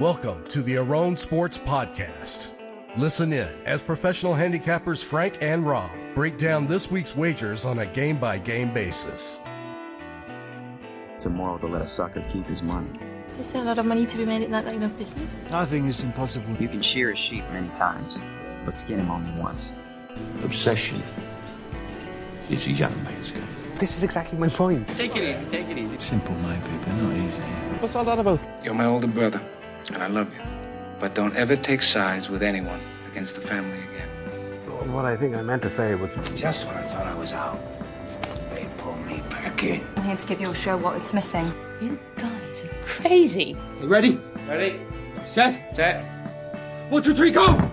Welcome to the Aron Sports Podcast. Listen in as professional handicappers Frank and Rob break down this week's wagers on a game by game basis. It's immoral to let a sucker keep his money. Is there a lot of money to be made in that line of business? Nothing is impossible. You can shear a sheep many times, but skin him only once. Obsession is a young man's game. This is exactly my point. Take it easy, take it easy. Simple maybe, but not easy. What's all that about? You're my older brother, and I love you. But don't ever take sides with anyone against the family again. What I think I meant to say was Just when I thought I was out, they pulled me back in. I'm here to give your show what it's missing. You guys are crazy. You ready? Ready? Set? Set. One, two, three, go!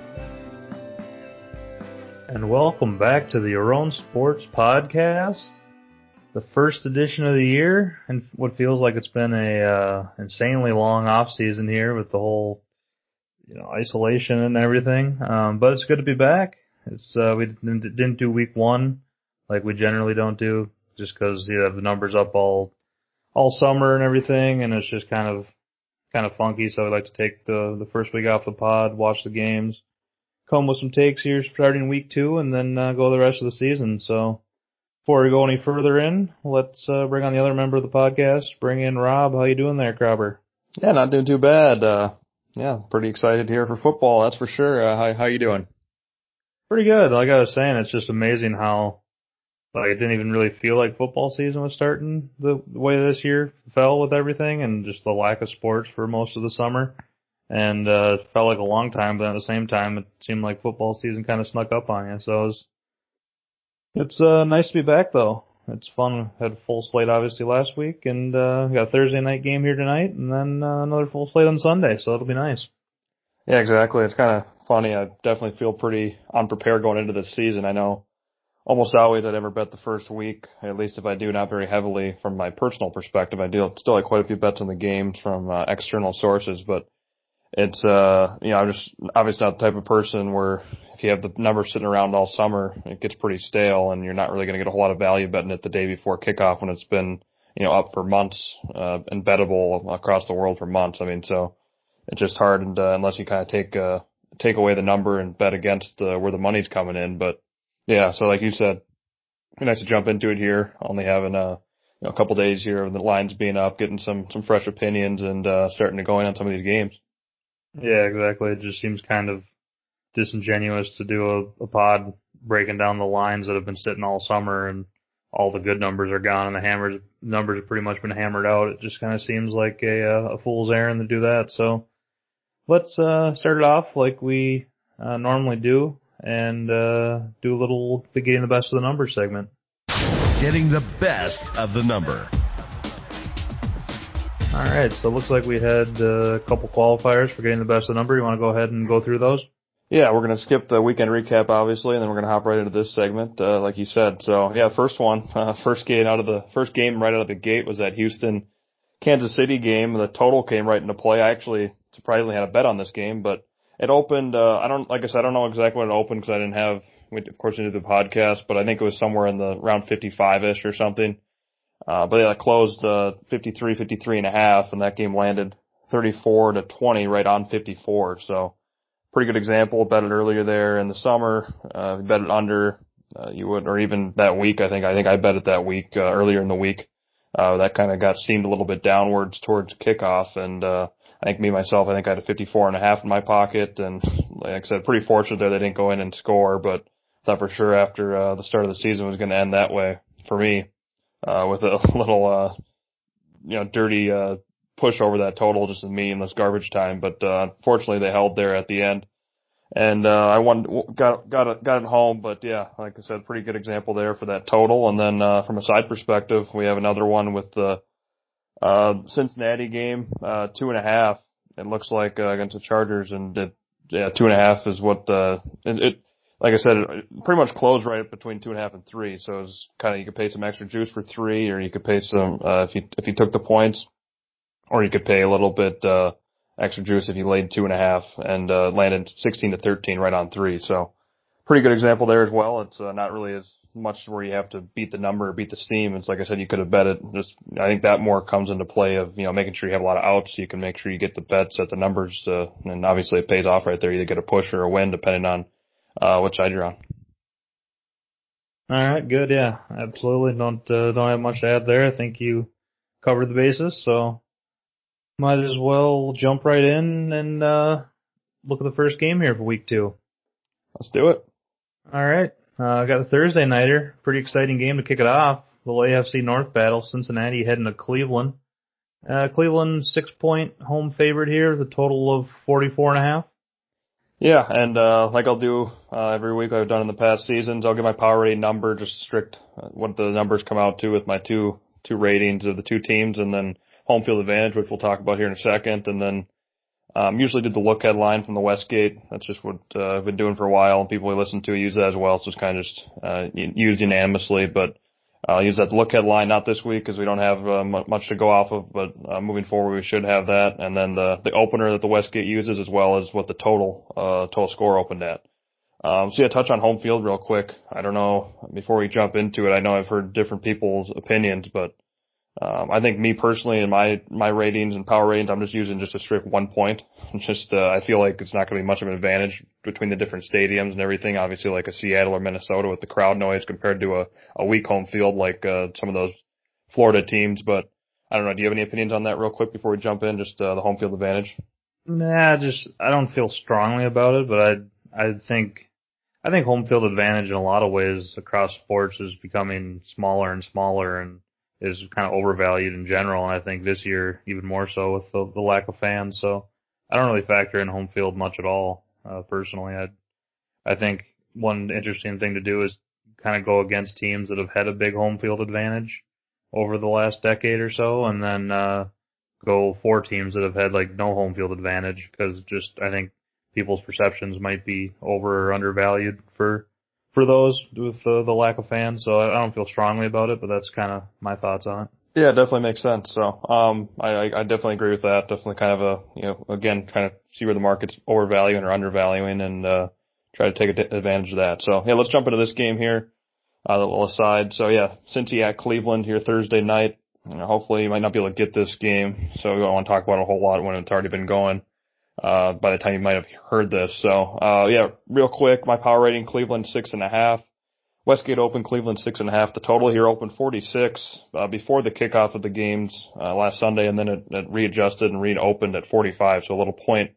And welcome back to the Aron Sports Podcast, the first edition of the year, and what feels like it's been a uh, insanely long off season here with the whole, you know, isolation and everything. Um, but it's good to be back. It's uh, we didn't, didn't do week one like we generally don't do, just because you have the numbers up all all summer and everything, and it's just kind of kind of funky. So we like to take the the first week off the pod, watch the games come with some takes here starting week two and then uh, go the rest of the season. So before we go any further in, let's uh, bring on the other member of the podcast. Bring in Rob. How you doing there, Crabber? Yeah, not doing too bad. Uh, yeah, pretty excited here for football. That's for sure. Uh, how how you doing? Pretty good. Like I was saying, it's just amazing how like it didn't even really feel like football season was starting the, the way this year fell with everything and just the lack of sports for most of the summer and uh, it felt like a long time, but at the same time, it seemed like football season kind of snuck up on you. So it was, it's uh, nice to be back though. It's fun. Had a full slate obviously last week, and uh, got a Thursday night game here tonight, and then uh, another full slate on Sunday. So that'll be nice. Yeah, exactly. It's kind of funny. I definitely feel pretty unprepared going into this season. I know almost always I never bet the first week, at least if I do, not very heavily from my personal perspective. I do still like quite a few bets on the games from uh, external sources, but it's uh you know I'm just obviously not the type of person where if you have the numbers sitting around all summer it gets pretty stale and you're not really going to get a whole lot of value betting it the day before kickoff when it's been you know up for months uh, and bettable across the world for months. I mean so it's just hard and uh, unless you kind of take uh take away the number and bet against uh, where the money's coming in. But yeah, so like you said, nice to jump into it here. Only having a you know, a couple days here of the lines being up, getting some some fresh opinions and uh, starting to go in on some of these games. Yeah, exactly. It just seems kind of disingenuous to do a, a pod breaking down the lines that have been sitting all summer and all the good numbers are gone and the hammers numbers have pretty much been hammered out. It just kind of seems like a uh, a fool's errand to do that. So let's uh, start it off like we uh, normally do and uh, do a little getting the best of the numbers segment. Getting the best of the number. All right, so it looks like we had uh, a couple qualifiers for getting the best of the number. You want to go ahead and go through those? Yeah, we're going to skip the weekend recap, obviously, and then we're going to hop right into this segment, uh, like you said. So, yeah, first one, uh, first game out of the first game right out of the gate was that Houston Kansas City game. The total came right into play. I actually surprisingly had a bet on this game, but it opened. Uh, I don't, like I said, I don't know exactly when it opened because I didn't have, of course, into the podcast, but I think it was somewhere in the round 55 ish or something. Uh, but yeah, it closed, uh, 53, 53 and a half, and that game landed 34 to 20 right on 54. So pretty good example. Bet it earlier there in the summer. Uh, bet it under, uh, you would, or even that week. I think, I think I bet it that week, uh, earlier in the week. Uh, that kind of got seemed a little bit downwards towards kickoff. And, uh, I think me myself, I think I had a 54 and a half in my pocket. And like I said, pretty fortunate there they didn't go in and score, but thought for sure after, uh, the start of the season was going to end that way for me uh, with a little, uh, you know, dirty, uh, push over that total, just a meaningless garbage time. But, uh, fortunately they held there at the end. And, uh, I won, got, got it, got it home. But yeah, like I said, pretty good example there for that total. And then, uh, from a side perspective, we have another one with the, uh, Cincinnati game, uh, two and a half. It looks like, uh, against the Chargers and it, yeah, two and a half is what, uh, it, it like I said, pretty much closed right between two and a half and three. So it's kind of you could pay some extra juice for three, or you could pay some uh, if you if you took the points, or you could pay a little bit uh, extra juice if you laid two and a half and uh, landed sixteen to thirteen right on three. So pretty good example there as well. It's uh, not really as much where you have to beat the number or beat the steam. It's like I said, you could have bet it. Just I think that more comes into play of you know making sure you have a lot of outs, so you can make sure you get the bets at the numbers, uh, and obviously it pays off right there. You either get a push or a win depending on uh, which side you're on. All right, good. Yeah, absolutely. Don't uh, don't have much to add there. I think you covered the bases, so might as well jump right in and uh, look at the first game here for week two. Let's do it. All right. Uh, I got the Thursday nighter. Pretty exciting game to kick it off. The AFC North battle. Cincinnati heading to Cleveland. Uh, Cleveland six point home favorite here. The total of forty four and a half. Yeah, and uh, like I'll do uh, every week I've done in the past seasons, I'll give my power rating number, just strict uh, what the numbers come out to with my two two ratings of the two teams, and then home field advantage, which we'll talk about here in a second, and then um, usually did the look-ahead line from the Westgate. That's just what uh, I've been doing for a while, and people we listen to use that as well. So it's kind of just uh, used unanimously, but I'll use that look-ahead line not this week because we don't have uh, much to go off of, but uh, moving forward we should have that. And then the the opener that the Westgate uses as well as what the total uh, total score opened at. Um, so yeah, touch on home field real quick. I don't know before we jump into it. I know I've heard different people's opinions, but um, I think me personally in my my ratings and power ratings, I'm just using just a strict one point. Just uh, I feel like it's not going to be much of an advantage between the different stadiums and everything. Obviously, like a Seattle or Minnesota with the crowd noise compared to a a weak home field like uh, some of those Florida teams. But I don't know. Do you have any opinions on that real quick before we jump in? Just uh, the home field advantage. Nah, just I don't feel strongly about it, but I I think I think home field advantage in a lot of ways across sports is becoming smaller and smaller and is kind of overvalued in general, and I think this year even more so with the, the lack of fans. So I don't really factor in home field much at all. Uh, personally, I I think one interesting thing to do is kind of go against teams that have had a big home field advantage over the last decade or so, and then uh, go for teams that have had like no home field advantage because just I think people's perceptions might be over or undervalued for for those with uh, the lack of fans. So I don't feel strongly about it, but that's kind of my thoughts on it. Yeah, it definitely makes sense. So, um, I, I definitely agree with that. Definitely kind of a, you know, again, kind of see where the market's overvaluing or undervaluing and, uh, try to take advantage of that. So, yeah, let's jump into this game here. Uh, little aside. So yeah, Cincy at Cleveland here Thursday night. You know, hopefully you might not be able to get this game. So we don't want to talk about it a whole lot when it's already been going uh, by the time you might have heard this. So, uh, yeah, real quick, my power rating, Cleveland six and a half. Westgate open, Cleveland six and a half. The total here opened 46, uh, before the kickoff of the games, uh, last Sunday, and then it, it readjusted and reopened at 45. So a little point,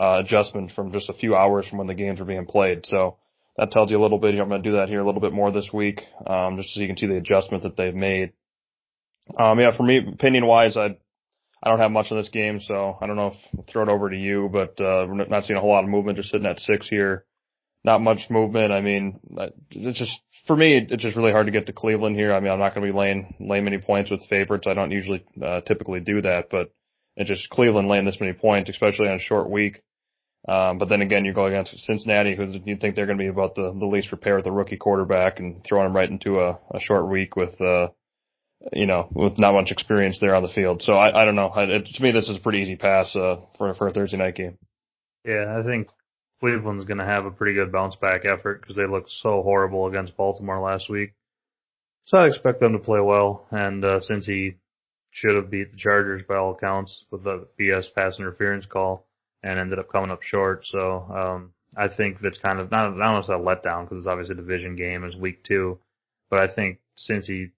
uh, adjustment from just a few hours from when the games were being played. So that tells you a little bit. I'm going to do that here a little bit more this week, um, just so you can see the adjustment that they've made. Um, yeah, for me, opinion wise, I'd, I don't have much on this game, so I don't know if I'll throw it over to you, but uh, we're not seeing a whole lot of movement. Just sitting at six here, not much movement. I mean, it's just for me, it's just really hard to get to Cleveland here. I mean, I'm not going to be laying laying many points with favorites. I don't usually uh, typically do that, but it's just Cleveland laying this many points, especially on a short week. Um, but then again, you're going against Cincinnati, who you'd think they're going to be about the, the least prepared with a rookie quarterback and throwing them right into a, a short week with, uh, you know, with not much experience there on the field. So I, I don't know. It, to me, this is a pretty easy pass uh, for for a Thursday night game. Yeah, I think Cleveland's going to have a pretty good bounce back effort because they looked so horrible against Baltimore last week. So I expect them to play well. And uh, Cincy should have beat the Chargers by all accounts with the BS pass interference call and ended up coming up short, so um, I think that's kind of not not almost a letdown because it's obviously a division game, it's week two, but I think Cincy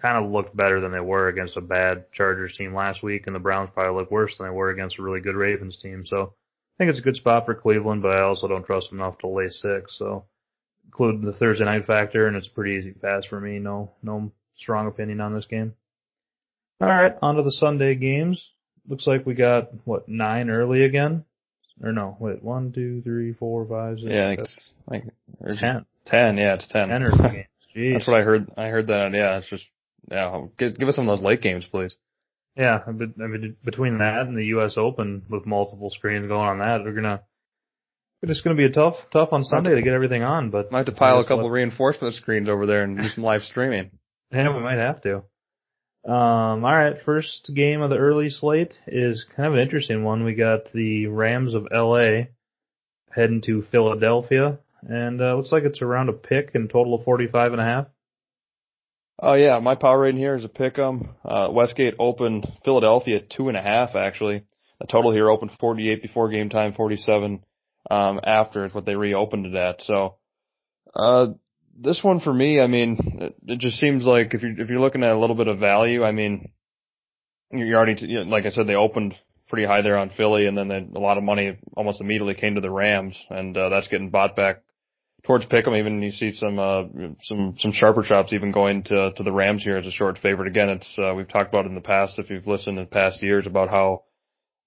kind of looked better than they were against a bad Chargers team last week, and the Browns probably look worse than they were against a really good Ravens team. So I think it's a good spot for Cleveland, but I also don't trust them enough to lay six. So include the Thursday night factor, and it's a pretty easy pass for me. No, no strong opinion on this game. All right, on to the Sunday games. Looks like we got what nine early again, or no? Wait, one, two, three, four, five, six. Yeah, it's like ten. Ten, yeah, it's ten. Ten early games. Jeez. That's what I heard. I heard that. Yeah, it's just yeah. Give, give us some of those late games, please. Yeah, I mean, between that and the U.S. Open with multiple screens going on that, we're gonna. It's going to be a tough, tough on Sunday to get everything on, but might have to pile a couple of reinforcement screens over there and do some live streaming. Yeah, we might have to. Um, all right, first game of the early slate is kind of an interesting one. We got the Rams of L.A. heading to Philadelphia. and uh, looks like it's around a pick and total of 45 and a half. Oh yeah, my power rating here is a pick 'em. Uh, Westgate opened Philadelphia two and a half actually. The total here opened 48 before game time, 47 um, after is what they reopened it at. So, uh, this one for me, I mean, it, it just seems like if you're if you're looking at a little bit of value, I mean, you're already know, like I said, they opened pretty high there on Philly, and then they, a lot of money almost immediately came to the Rams, and uh, that's getting bought back towards Pick'em. Even you see some uh, some some sharper chops even going to to the Rams here as a short favorite. Again, it's uh, we've talked about in the past if you've listened in past years about how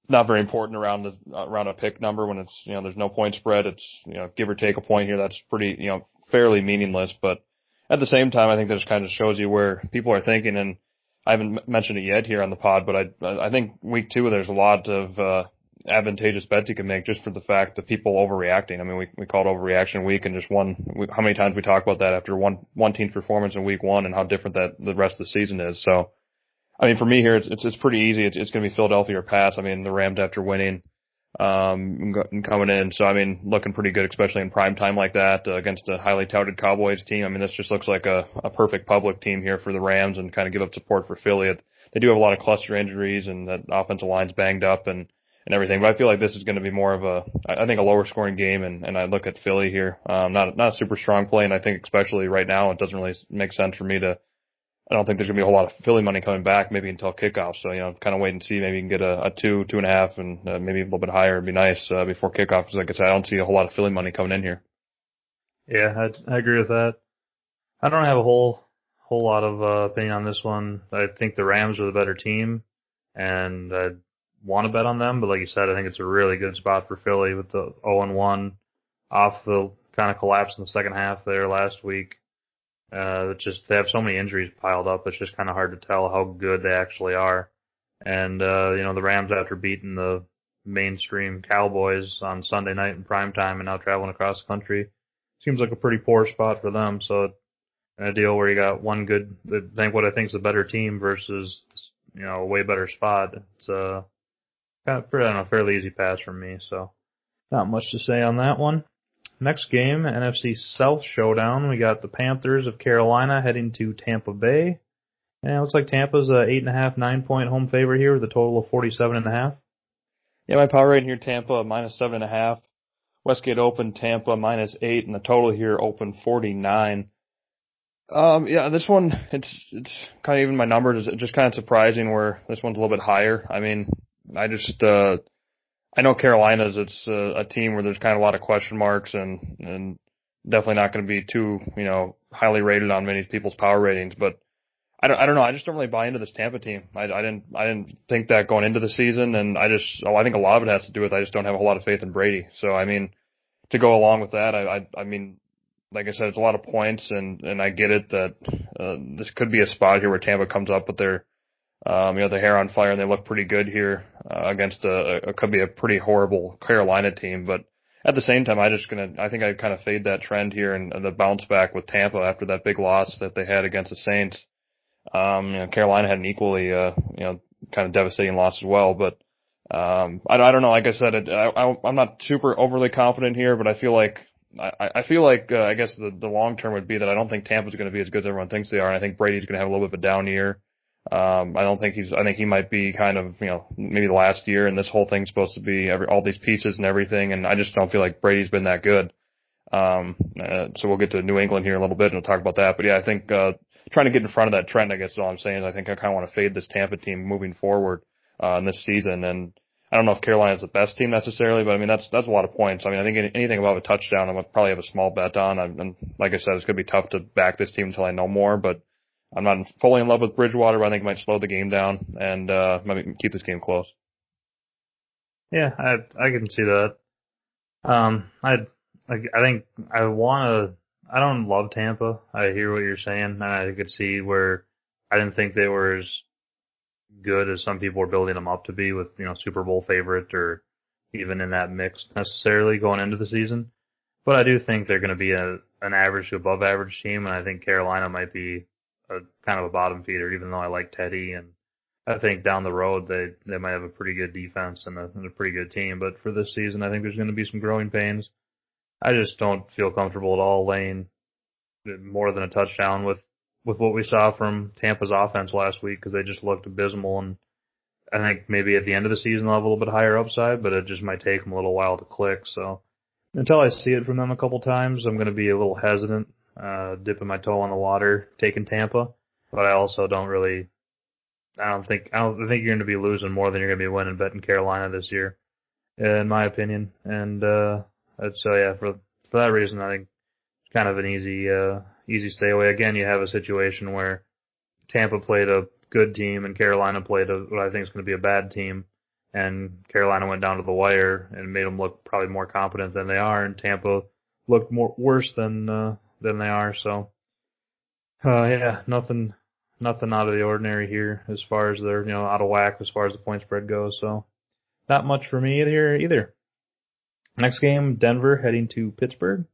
not very important around the around a pick number when it's you know there's no point spread. It's you know give or take a point here. That's pretty you know fairly meaningless. But at the same time, I think this kind of shows you where people are thinking. And I haven't mentioned it yet here on the pod, but I I think week two there's a lot of uh, advantageous bets you can make just for the fact that people overreacting. I mean, we we call it overreaction week, and just one. We, how many times we talk about that after one one team's performance in week one and how different that the rest of the season is. So, I mean, for me here, it's it's, it's pretty easy. It's it's going to be Philadelphia or pass. I mean, the Rams after winning, um, coming in. So I mean, looking pretty good, especially in prime time like that uh, against a highly touted Cowboys team. I mean, this just looks like a a perfect public team here for the Rams and kind of give up support for Philly. They do have a lot of cluster injuries and that offensive line's banged up and and everything. But I feel like this is going to be more of a, I think a lower scoring game. And, and I look at Philly here, um, not, not a super strong play. And I think especially right now, it doesn't really make sense for me to, I don't think there's going to be a whole lot of Philly money coming back maybe until kickoff. So, you know, kind of wait and see. Maybe you can get a, a two, two and a half and uh, maybe a little bit higher. It'd be nice, uh, before kickoff. Cause like I said, I don't see a whole lot of Philly money coming in here. Yeah, I, I agree with that. I don't have a whole, whole lot of, uh, opinion on this one. I think the Rams are the better team and I want to bet on them, but like you said, I think it's a really good spot for Philly with the 0 and 1 off the kind of collapse in the second half there last week. Uh, it's just they have so many injuries piled up. It's just kind of hard to tell how good they actually are. And uh, you know the Rams after beating the mainstream Cowboys on Sunday night in prime time and now traveling across the country seems like a pretty poor spot for them. So a deal where you got one good, I think what I think is a better team versus you know a way better spot. It's uh I don't know, fairly easy pass from me. So not much to say on that one. Next game, NFC South Showdown. We got the Panthers of Carolina heading to Tampa Bay. And it looks like Tampa's a eight and a half, nine point home favorite here with a total of forty seven and a half. Yeah, my power rating here, Tampa minus seven and a half. Westgate open Tampa minus eight, and the total here open forty nine. Um, yeah, this one it's it's kind of even my numbers. It's just kind of surprising where this one's a little bit higher. I mean, I just uh, I know Carolina's it's a, a team where there's kind of a lot of question marks and and definitely not going to be too you know highly rated on many people's power ratings, but. I don't, I don't know. I just don't really buy into this Tampa team. I, I didn't, I didn't think that going into the season, and I just, I think a lot of it has to do with I just don't have a whole lot of faith in Brady. So I mean, to go along with that, I, I, I mean, like I said, it's a lot of points, and and I get it that uh, this could be a spot here where Tampa comes up with their, um, you know, the hair on fire, and they look pretty good here uh, against a, a could be a pretty horrible Carolina team, but at the same time, I just gonna, I think I kind of fade that trend here and, the bounce back with Tampa after that big loss that they had against the Saints. Um, you know, Carolina had an equally, uh, you know, kind of devastating loss as well, but, um, I, I don't know. Like I said, it, I, I, I'm not super overly confident here, but I feel like, I, I feel like, uh, I guess the, the long term would be that I don't think Tampa's going to be as good as everyone thinks they are. And I think Brady's going to have a little bit of a down year. Um, I don't think he's, I think he might be kind of, you know, maybe the last year and this whole thing's supposed to be every, all these pieces and everything. And I just don't feel like Brady's been that good. Um, uh, so we'll get to New England here in a little bit and we'll talk about that. But yeah, I think, uh, trying to get in front of that trend, I guess is all I'm saying. I think I kind of want to fade this Tampa team moving forward, uh, in this season. And I don't know if Carolina's the best team necessarily, but I mean, that's, that's a lot of points. I mean, I think anything above a touchdown, I'm probably have a small bet on. And like I said, it's going to be tough to back this team until I know more, but I'm not fully in love with Bridgewater, but I think it might slow the game down and, uh, keep this game close. Yeah, I, I can see that. Um, I, I think I want to, I don't love Tampa. I hear what you're saying, and I could see where I didn't think they were as good as some people were building them up to be with, you know, Super Bowl favorite or even in that mix necessarily going into the season. But I do think they're going to be a, an average to above average team, and I think Carolina might be a kind of a bottom feeder, even though I like Teddy and I think down the road they they might have a pretty good defense and a, and a pretty good team. But for this season, I think there's going to be some growing pains. I just don't feel comfortable at all laying more than a touchdown with with what we saw from Tampa's offense last week because they just looked abysmal and I think maybe at the end of the season they'll have a little bit higher upside, but it just might take them a little while to click. So until I see it from them a couple times, I'm going to be a little hesitant, uh, dipping my toe on the water, taking Tampa. But I also don't really, I don't think, I don't think you're going to be losing more than you're going to be winning betting Carolina this year, in my opinion. And, uh, so yeah, for, for that reason, I think it's kind of an easy, uh, easy stay away. Again, you have a situation where Tampa played a good team and Carolina played a, what I think is going to be a bad team and Carolina went down to the wire and made them look probably more competent than they are, and Tampa looked more worse than uh, than they are. So, uh, yeah, nothing nothing out of the ordinary here as far as they're you know out of whack as far as the point spread goes. So, not much for me here either. Next game, Denver heading to Pittsburgh.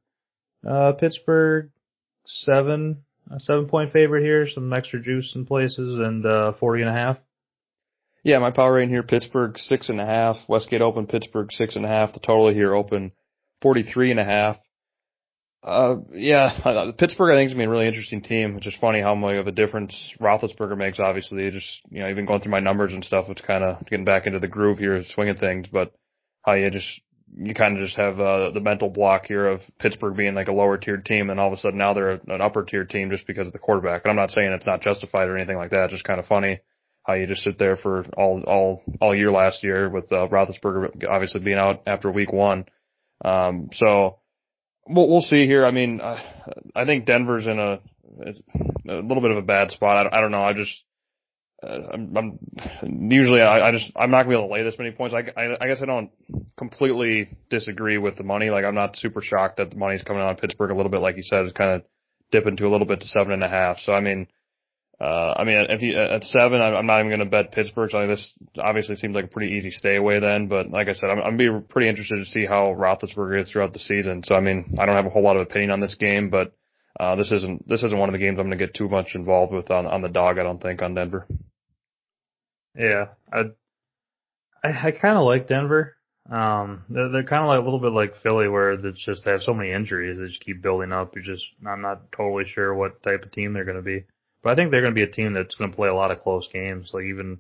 Uh, Pittsburgh seven a seven point favorite here, some extra juice in places, and uh, forty and a half. Yeah, my power rating here, Pittsburgh six and a half. Westgate open, Pittsburgh six and a half. The total here open forty three and a half. Uh, yeah, Pittsburgh I think is gonna be a really interesting team. It's just funny how much of a difference Roethlisberger makes. Obviously, just you know, even going through my numbers and stuff, it's kind of getting back into the groove here, swinging things. But how you just you kind of just have uh, the mental block here of Pittsburgh being like a lower tiered team, and all of a sudden now they're an upper tier team just because of the quarterback. And I'm not saying it's not justified or anything like that. It's just kind of funny how you just sit there for all all all year last year with uh, Roethlisberger obviously being out after week one. Um, so we'll we'll see here. I mean, uh, I think Denver's in a a little bit of a bad spot. I, I don't know. I just uh, I'm, I'm usually I, I just I'm not gonna be able to lay this many points. I, I I guess I don't completely disagree with the money. Like I'm not super shocked that the money's coming on Pittsburgh a little bit. Like you said, it's kind of dipping to a little bit to seven and a half. So I mean uh, I mean, if you, at seven, I'm not even going to bet Pittsburgh. So this obviously seems like a pretty easy stay away then. But like I said, I'm, I'm be pretty interested to see how Roethlisberger is throughout the season. So I mean, I don't have a whole lot of opinion on this game, but uh, this isn't this isn't one of the games I'm going to get too much involved with on on the dog. I don't think on Denver. Yeah, I I, I kind of like Denver. Um, they're, they're kind of like a little bit like Philly, where it's just they have so many injuries, they just keep building up. You just I'm not totally sure what type of team they're going to be. But I think they're going to be a team that's going to play a lot of close games. Like even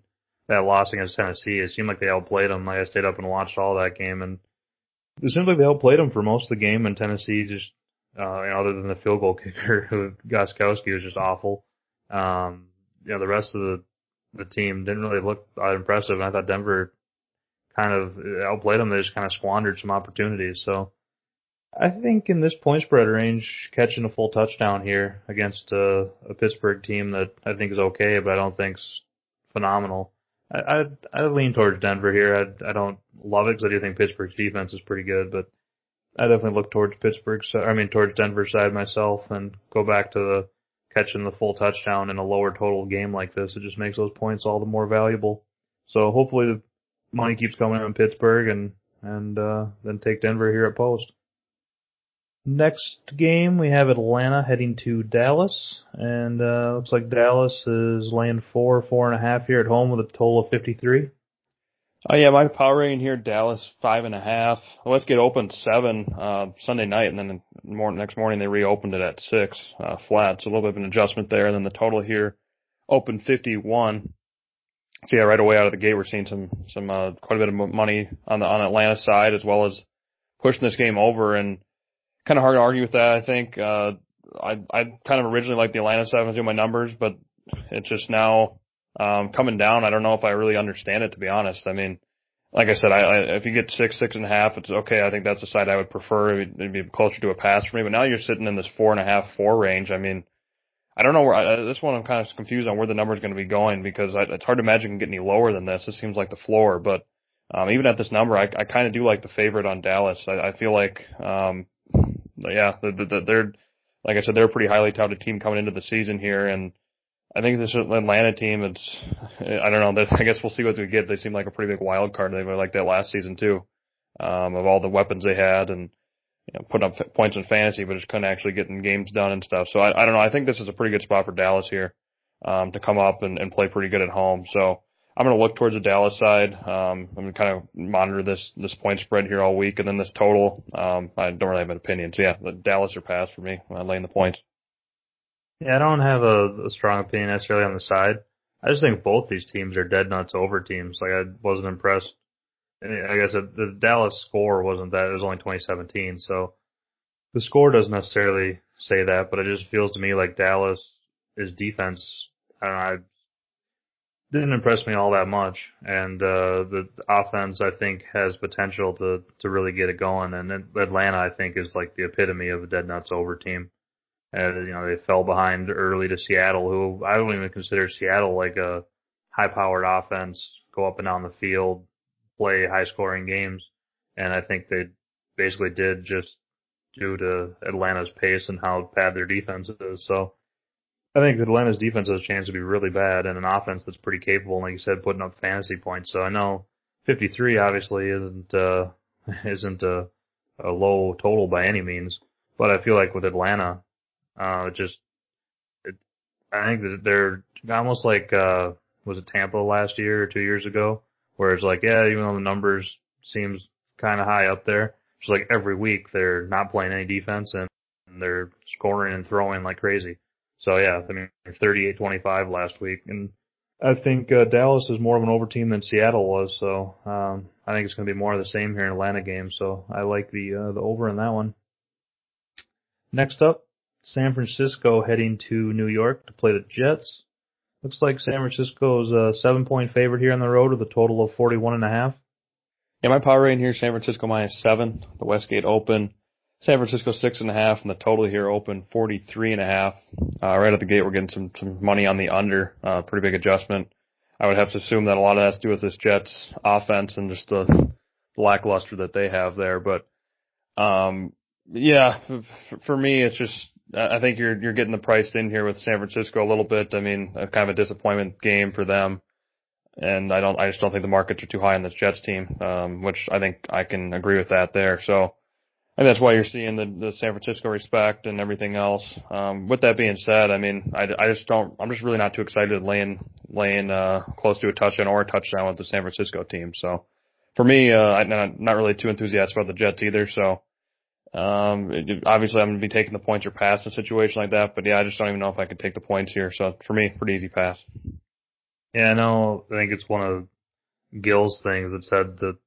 that loss against Tennessee, it seemed like they outplayed them. Like I stayed up and watched all that game, and it seemed like they outplayed them for most of the game. And Tennessee just, uh, other than the field goal kicker, who Gostkowski was just awful. Um, you know, the rest of the the team didn't really look that impressive. And I thought Denver kind of outplayed them. They just kind of squandered some opportunities. So I think in this point spread range, catching a full touchdown here against a, a Pittsburgh team that I think is okay, but I don't think's phenomenal. I I, I lean towards Denver here. I I don't love it because I do think Pittsburgh's defense is pretty good, but I definitely look towards Pittsburgh. So I mean towards Denver side myself, and go back to the catching the full touchdown in a lower total game like this. It just makes those points all the more valuable. So hopefully the money keeps coming in Pittsburgh and and uh, then take Denver here at post. Next game, we have Atlanta heading to Dallas, and uh, looks like Dallas is laying four, four and a half here at home with a total of 53. Oh yeah, my power rating here, Dallas five and a half. Westgate open seven uh, Sunday night, and then the morning, next morning they reopened it at six uh, flat. So a little bit of an adjustment there. And then the total here, open 51. So yeah, right away out of the gate, we're seeing some some uh, quite a bit of money on the on Atlanta side as well as pushing this game over and kind of hard to argue with that. I think uh, I I kind of originally liked the Atlanta Sevens doing my numbers, but it's just now um, coming down. I don't know if I really understand it to be honest. I mean, like I said, I, I if you get six six and a half, it's okay. I think that's the side I would prefer. It'd, it'd be closer to a pass for me. But now you're sitting in this four and a half four range. I mean. I don't know where I, this one. I'm kind of confused on where the number is going to be going because I, it's hard to imagine it can get any lower than this. It seems like the floor, but um, even at this number, I, I kind of do like the favorite on Dallas. I, I feel like um, yeah, the, the, they're like I said, they're a pretty highly touted team coming into the season here, and I think this Atlanta team. It's I don't know. I guess we'll see what we get. They seem like a pretty big wild card. They were like that last season too, um, of all the weapons they had and you know, putting up points in fantasy, but just couldn't actually getting games done and stuff. So I, I don't know. I think this is a pretty good spot for Dallas here um, to come up and, and play pretty good at home. So I'm going to look towards the Dallas side. Um, I'm going to kind of monitor this this point spread here all week, and then this total. Um, I don't really have an opinion. So yeah, the Dallas or pass for me. I'm laying the points. Yeah, I don't have a, a strong opinion necessarily on the side. I just think both these teams are dead nuts over teams. Like I wasn't impressed. I guess the Dallas score wasn't that. It was only 2017, so the score doesn't necessarily say that, but it just feels to me like Dallas is defense. I don't know. Didn't impress me all that much, and uh, the offense I think has potential to to really get it going. And Atlanta I think is like the epitome of a dead nuts over team. And you know they fell behind early to Seattle, who I don't even consider Seattle like a high powered offense, go up and down the field, play high scoring games, and I think they basically did just due to Atlanta's pace and how bad their defense is. So I think Atlanta's defense has a chance to be really bad and an offense that's pretty capable, like you said, putting up fantasy points. So I know 53 obviously isn't, uh, isn't a, a low total by any means, but I feel like with Atlanta, uh, just, it, I think that they're almost like, uh, was it Tampa last year or two years ago, where it's like, yeah, even though the numbers seems kind of high up there, it's like every week they're not playing any defense and they're scoring and throwing like crazy. So yeah, I mean, 38-25 last week, and I think uh, Dallas is more of an over team than Seattle was. So um, I think it's going to be more of the same here in Atlanta game. So I like the uh, the over in that one. Next up, San Francisco heading to New York to play the Jets. Looks like San Francisco's a seven point favorite here on the road with a total of 41 and a half. Yeah, my power rating here, San Francisco minus seven. The Westgate Open San Francisco six and a half, and the total here open forty three and a half. Uh, right at the gate, we're getting some some money on the under. Uh, pretty big adjustment. I would have to assume that a lot of that has to do with this Jets offense and just the, lackluster that they have there. But um, yeah, for, for me, it's just I think you're you're getting the price in here with San Francisco a little bit. I mean, a kind of a disappointment game for them, and I don't I just don't think the markets are too high on this Jets team, um, which I think I can agree with that there. So. And that's why you're seeing the, the San Francisco respect and everything else. Um, with that being said, I mean, I, I just don't, I'm just really not too excited laying, laying, uh, close to a touchdown or a touchdown with the San Francisco team. So for me, uh, I'm not, not really too enthusiastic about the Jets either. So, um, it, obviously I'm going to be taking the points or pass in a situation like that, but yeah, I just don't even know if I could take the points here. So for me, pretty easy pass. Yeah, I know. I think it's one of Gill's things that said the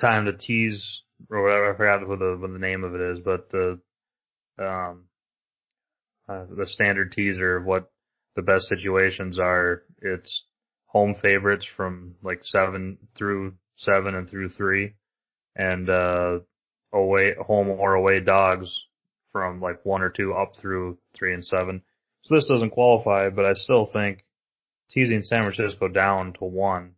time to tease or whatever. I forgot what the what the name of it is, but the um uh, the standard teaser of what the best situations are. It's home favorites from like seven through seven and through three, and uh away home or away dogs from like one or two up through three and seven. So this doesn't qualify, but I still think teasing San Francisco down to one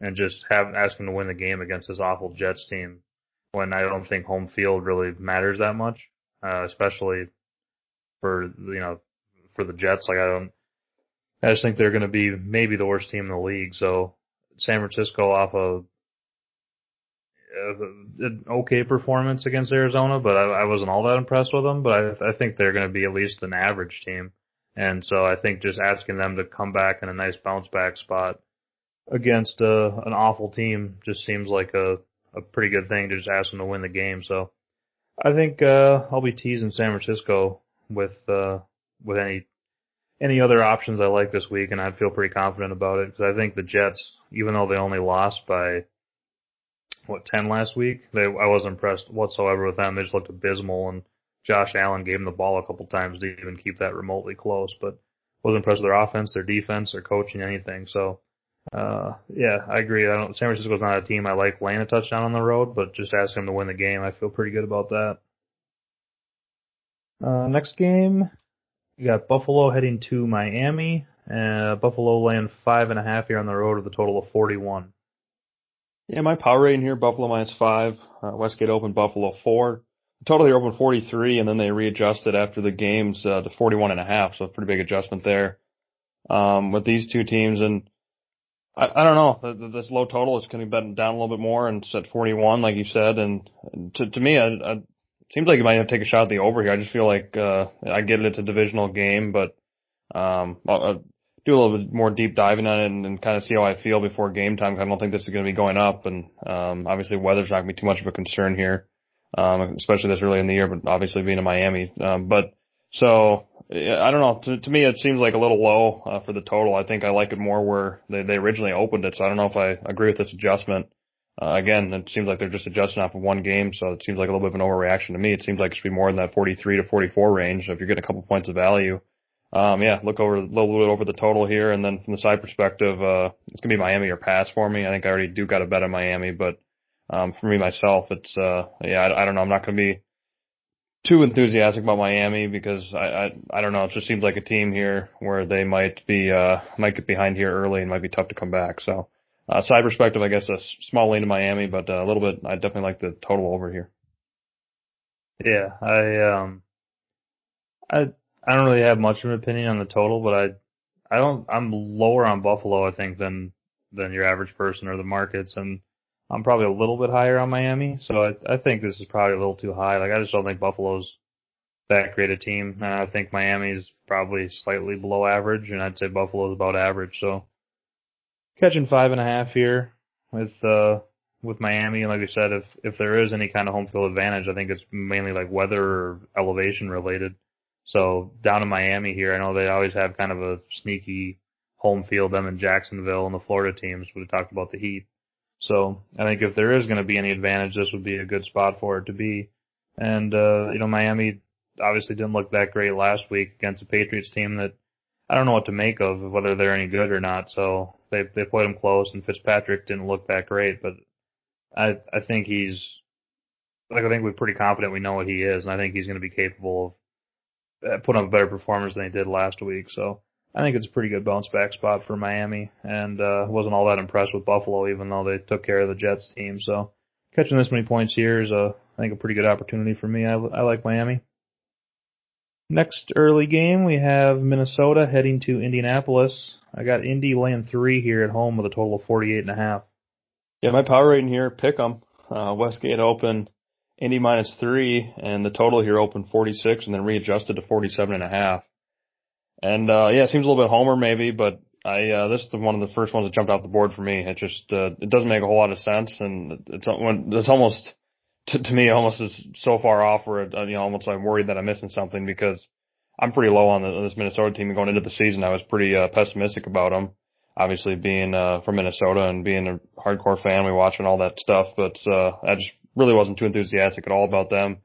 and just have asking to win the game against this awful Jets team when I don't think home field really matters that much, uh, especially for you know for the Jets. Like I don't, I just think they're going to be maybe the worst team in the league. So San Francisco off of an okay performance against Arizona, but I, I wasn't all that impressed with them. But I, I think they're going to be at least an average team. And so I think just asking them to come back in a nice bounce back spot against uh, an awful team just seems like a a pretty good thing to just ask them to win the game. So I think uh, I'll be teasing San Francisco with uh, with any any other options I like this week, and I feel pretty confident about it because I think the Jets, even though they only lost by what ten last week, they I wasn't impressed whatsoever with them. They just looked abysmal, and Josh Allen gave them the ball a couple times to even keep that remotely close, but wasn't impressed with their offense, their defense, their coaching, anything. So uh, yeah, I agree. I don't, San Francisco's not a team I like laying a touchdown on the road, but just ask them to win the game. I feel pretty good about that. Uh, next game, you got Buffalo heading to Miami. Uh, Buffalo laying five and a half here on the road with a total of 41. Yeah, my power rating here, Buffalo minus five, uh, Westgate open Buffalo four. Total here open 43 and then they readjusted after the games, uh, to 41 and a half. So pretty big adjustment there. Um, with these two teams and, I, I don't know. This low total is going to be down a little bit more and it's at 41, like you said. And to, to me, I, I, it seems like you might have to take a shot at the over here. I just feel like, uh, I get it. It's a divisional game, but, um, uh, do a little bit more deep diving on it and, and kind of see how I feel before game time. I don't think this is going to be going up, and um, obviously weather's not going to be too much of a concern here, um, especially this early in the year. But obviously being in Miami, um, but so I don't know. To, to me, it seems like a little low uh, for the total. I think I like it more where they, they originally opened it. So I don't know if I agree with this adjustment. Uh, again, it seems like they're just adjusting off of one game, so it seems like a little bit of an overreaction to me. It seems like it should be more in that 43 to 44 range. So if you're getting a couple points of value, um, yeah, look over a little bit over the total here, and then from the side perspective, uh, it's gonna be Miami or pass for me. I think I already do got a bet on Miami, but um, for me myself, it's uh, yeah, I, I don't know. I'm not gonna be too enthusiastic about Miami because I, I I don't know. It just seems like a team here where they might be uh might get behind here early and might be tough to come back. So uh, side perspective, I guess a small lean to Miami, but uh, a little bit. I definitely like the total over here. Yeah, I um, I I don't really have much of an opinion on the total, but I I don't I'm lower on Buffalo I think than than your average person or the markets, and I'm probably a little bit higher on Miami, so I, I think this is probably a little too high. Like I just don't think Buffalo's that great a team, and I think Miami's probably slightly below average, and I'd say Buffalo's about average. So catching five and a half here with uh with Miami, and like I said, if if there is any kind of home field advantage, I think it's mainly like weather or elevation related. So down in Miami here, I know they always have kind of a sneaky home field, them in Jacksonville and the Florida teams. We talked about the Heat. So I think if there is going to be any advantage, this would be a good spot for it to be. And, uh, you know, Miami obviously didn't look that great last week against a Patriots team that I don't know what to make of, whether they're any good or not. So they, they played them close and Fitzpatrick didn't look that great, but I, I think he's, like, I think we're pretty confident we know what he is, and I think he's going to be capable of uh, putting up a better performance than he did last week. So I think it's a pretty good bounce back spot for Miami, and uh, wasn't all that impressed with Buffalo, even though they took care of the Jets team. So catching this many points here is a, I think, a pretty good opportunity for me. I, I like Miami. Next early game, we have Minnesota heading to Indianapolis. I got Indy laying three here at home with a total of 48 and a half. Yeah, my power rating here, pick 'em. Uh, Westgate open Indy minus three, and the total here opened 46 and then readjusted to 47 and a half. And uh yeah, it seems a little bit homer maybe, but I uh this is the, one of the first ones that jumped off the board for me. It just uh it doesn't make a whole lot of sense and it's it's almost to, to me almost is so far off where it, uh, you know almost I'm worried that I'm missing something because I'm pretty low on, the, on this Minnesota team going into the season. I was pretty uh, pessimistic about them. Obviously being uh from Minnesota and being a hardcore fan, we watching all that stuff, but uh I just really wasn't too enthusiastic at all about them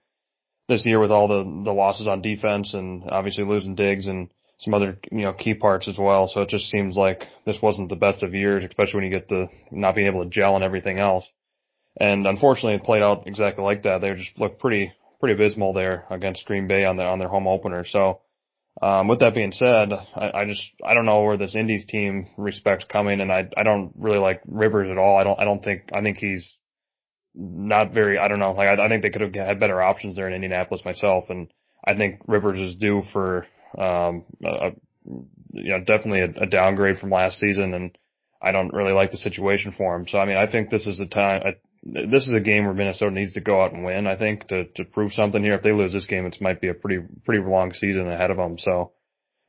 this year with all the the losses on defense and obviously losing Diggs and some other you know key parts as well. So it just seems like this wasn't the best of years, especially when you get the not being able to gel and everything else. And unfortunately, it played out exactly like that. They just looked pretty pretty abysmal there against Green Bay on their on their home opener. So um, with that being said, I, I just I don't know where this Indy's team respects coming, and I I don't really like Rivers at all. I don't I don't think I think he's not very I don't know like I, I think they could have had better options there in Indianapolis myself, and I think Rivers is due for um, a, you know, definitely a, a downgrade from last season, and I don't really like the situation for him. So I mean, I think this is a time. I, this is a game where Minnesota needs to go out and win. I think to to prove something here. If they lose this game, it might be a pretty pretty long season ahead of them. So